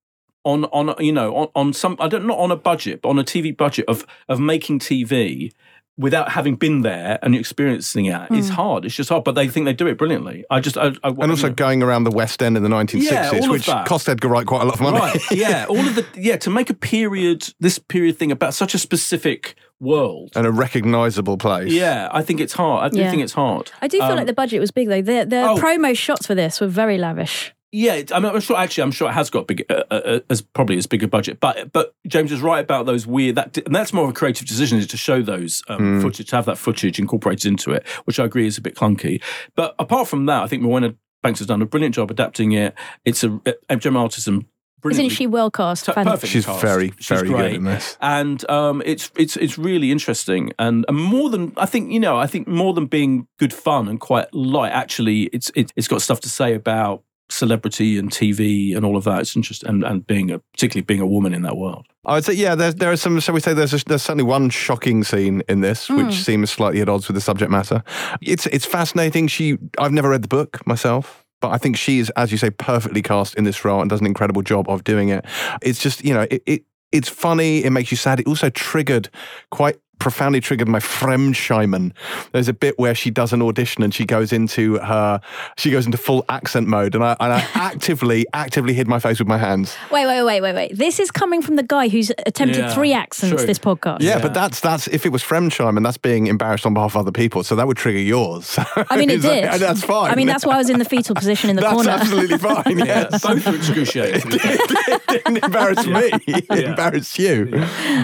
on on you know on, on some I don't not on a budget but on a TV budget of of making TV without having been there and experiencing it, it is hard. It's just hard, but they think they do it brilliantly. I just I, I, and also going around the West End in the 1960s, Yeah, all of which that. cost Edgar Wright quite a lot of money. right, yeah, all of the yeah to make a period this period thing about such a specific world. and a recognisable place. Yeah, I think it's hard. I do Yeah. think it's hard. I do feel Um, like the budget was big though. The the Oh. promo shots for this were very lavish. Yeah, it- I mean, I'm sure. Actually, I'm sure it has got big, uh, uh, as probably as big a budget. But but James is right about those weird. That and that's more of a creative decision is to show those um, footage, to have that footage incorporated into it, which I agree is a bit clunky. But apart from that, I think Morwenna Banks has done a brilliant job adapting it. It's a uh, Gemma Arterton. Isn't she well cast? T- perfect She's cast. very, She's very good in this. and um, it's it's it's really interesting and, and more than I think you know I think more than being good fun and quite light actually it's it, it's got stuff to say about celebrity and TV and all of that it's interesting and, and being a particularly being a woman in that world I would say, yeah, there, there are some, shall we say, there's, a, there's certainly one shocking scene in this, hmm. which seems slightly at odds with the subject matter. It's, it's fascinating. She, I've never read the book myself. But I think she is, as you say, perfectly cast in this role and does an incredible job of doing it. It's just, you know, it, it it's funny. It makes you sad. It also triggered quite profoundly triggered my Fremdschämen. There's a bit where she does an audition and she goes into her, she goes into full accent mode, and I, and I actively, actively hid my face with my hands. Wait, wait, wait, wait, wait. This is coming from the guy who's attempted Yeah, three accents true. this podcast. Yeah, Yeah. but that's that's if it was Fremdschämen, that's being embarrassed on behalf of other people. So that would trigger yours. I mean, it It's like- did. and that's fine. I mean, that's why I was in the fetal position in the that's corner. absolutely fine. yeah Yes. both excruciating it didn't embarrass me. It Yeah. embarrassed you.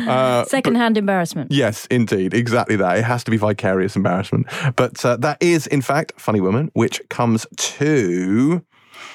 Uh, Second-hand embarrassment. Yes, indeed, exactly that. It has to be vicarious embarrassment. But uh, that is, in fact, Funny Woman, which comes to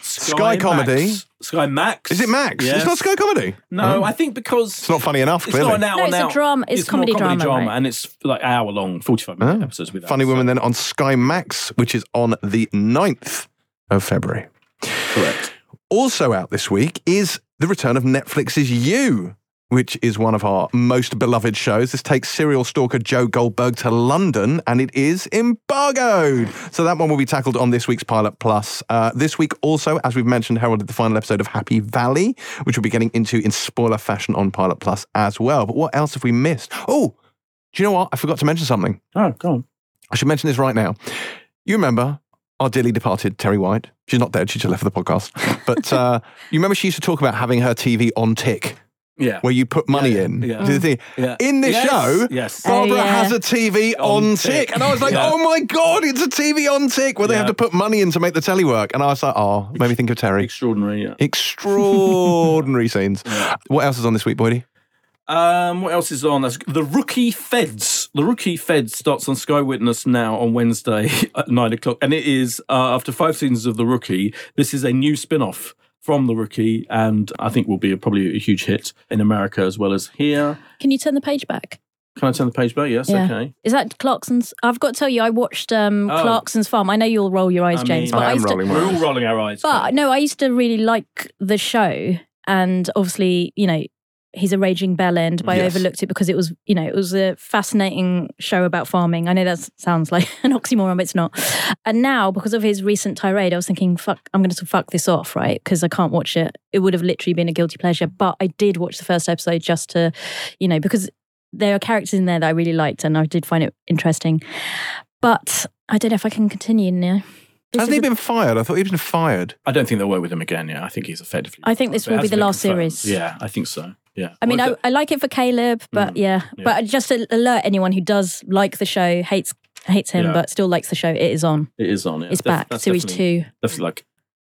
Sky Comedy. Max. Sky Max Is it Max? Yes. It's not Sky Comedy. no I think because It's not funny enough. It's Clearly, not an hour No, it's a now. drama- it's more comedy drama, right? and it's like hour long, forty-five minute Oh. episodes with that, Funny so- Woman then on Sky Max, which is on the 9th of February. Correct. Also out this week is the return of Netflix's You, which is one of our most beloved shows. This takes serial stalker Joe Goldberg to London and it is embargoed. So that one will be tackled on this week's Pilot Plus. Uh, this week also, as we've mentioned, heralded the final episode of Happy Valley, which we'll be getting into in spoiler fashion on Pilot Plus as well. But what else have we missed? Oh, do you know what? I forgot to mention something. Oh, go on. I should mention this right now. You remember our dearly departed Terri White? She's not dead. She just left for the podcast. But uh, you remember she used to talk about having her TV on tick, Yeah. where you put money Yeah, in. yeah. to the thing. Yeah. In this Yes, show, yes. Barbara Oh, has a TV on, On tick. tick. And I was like, Yeah. oh my God, it's a TV on tick where they have to put money in to make the telly work. And I was like, oh, made me think of Terri. Extraordinary. Yeah. Extraordinary scenes. What else is on this week, Boydie? Um, what else is on? That's the Rookie Feds. The Rookie Feds starts on Sky Witness now on Wednesday at nine o'clock, and it is uh, after five seasons of The Rookie. This is a new spin-off from The Rookie, and I think will be a, probably a huge hit in America as well as here. Can you turn the page back? Can I turn the page back? Yes, Yeah. okay. Is that Clarkson's? I've got to tell you, I watched um, Oh. Clarkson's Farm. I know you'll roll your eyes, I James, but I I, am used to, rolling my We're all rolling our eyes. But no, I used to really like the show, and obviously, you know, he's a raging bell end, but I overlooked it because it was, you know, it was a fascinating show about farming. I know that sounds like an oxymoron, but it's not. And now, because of his recent tirade, I was thinking, fuck, I'm going to fuck this off, right? Because I can't watch it. It would have literally been a guilty pleasure, but I did watch the first episode just to, you know, because there are characters in there that I really liked, and I did find it interesting. But I don't know if I can continue now. This Hasn't he been fired? I thought he'd been fired. I don't think they'll work with him again. Yeah, I think he's effectively. I think this will be the last confirmed. series. Yeah, I think so. Yeah. I mean, I, I like it for Kaleb, but Mm, yeah. yeah. But just to alert anyone who does like the show, hates hates him, Yeah. but still likes the show, it is on. it is on. Yeah. It's Def- back, series two. Definitely like,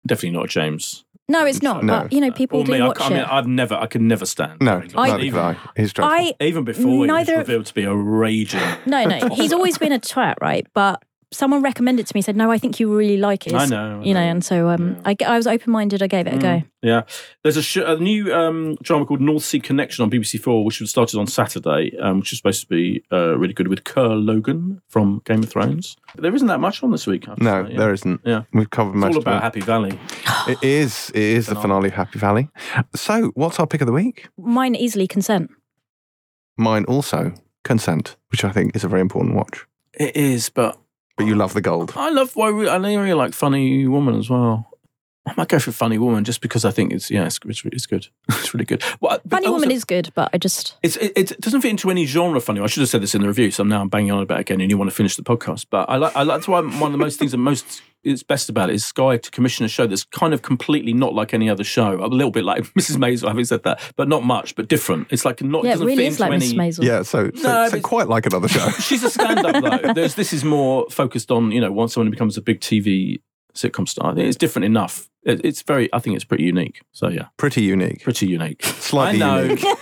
definitely not James. No, it's not. No. But you know, people Or do me, I, watch I mean, it. I've never, I could never stand. No, Terry I- even, I. He's dreadful. I even before Neither- he was revealed to be a raging. no, no. He's always been a twat, right? But someone recommended to me, said, "No, I think you really like it." I know. I You know, and so um, I, I was open minded. I gave it a go. Mm, Yeah, there's a, sh- a new um, drama called North Sea Connection on BBC Four, which was started on Saturday, um, which is supposed to be uh, really good with Kerr Logan from Game of Thrones. There isn't that much on this week. I have to no, say, yeah. there isn't. Yeah. We've covered It's most all of about it. Happy Valley. It is. It is the finale of Happy Valley. So, what's our pick of the week? Mine easily consent. Mine also, Consent, which I think is a very important watch. It is, but But you love the gold. I love. I really, I really like Funny Woman as well. I might go for Funny Woman just because I think it's yeah, it's, it's, it's good. It's really good. Well, but Funny also- Woman is good, but I just It's, it, it doesn't fit into any genre funny. I should have said this in the review, so now I'm banging on about it again, and you want to finish the podcast. But I like, I like that's why one of the most things that most is best about it is Sky to commission a show that's kind of completely not like any other show. A little bit like Mrs. Maisel, having said that, but not much, but different. It's like not. yeah, it doesn't really fit is like into Mrs. any. Maisel. Yeah, so so, No, so quite like another show. She's a stand-up though. There's, this is more focused on you know once someone becomes a big TV sitcom star. I think it's different enough. It, it's very. I think it's pretty unique. So yeah, Pretty unique. pretty unique. Slightly I know. unique.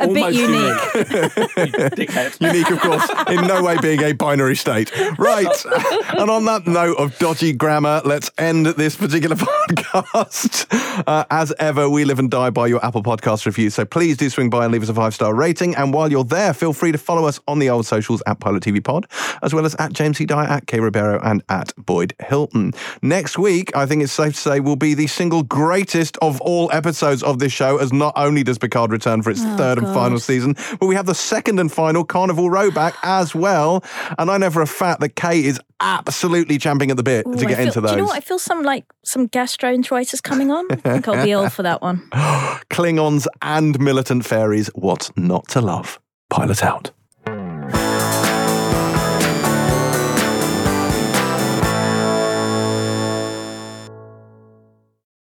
a bit Almost unique. Dickhead. Unique, of course, in no way being a binary state. Right. and on that note of dodgy grammar, let's end this particular podcast. Uh, as ever, we live and die by your Apple Podcast review. So please do swing by and leave us a five star rating. And while you're there, feel free to follow us on the old socials at Pilot TV Pod, as well as at James C. Dyer, at K. Ribeiro, and at Boyd Hilton. Next week, I think it's safe to say, will be the single greatest of all episodes of this show, as not only does Picard return for its oh, third and final season, but we have the second and final Carnival Row back as well. And I know for a fact that Kate is absolutely champing at the bit Ooh, to get feel- into those. Do you know what? I feel some like some gastroenteritis coming on. I think I'll be ill for that one. Klingons and militant fairies, what's not to love? Pilot out.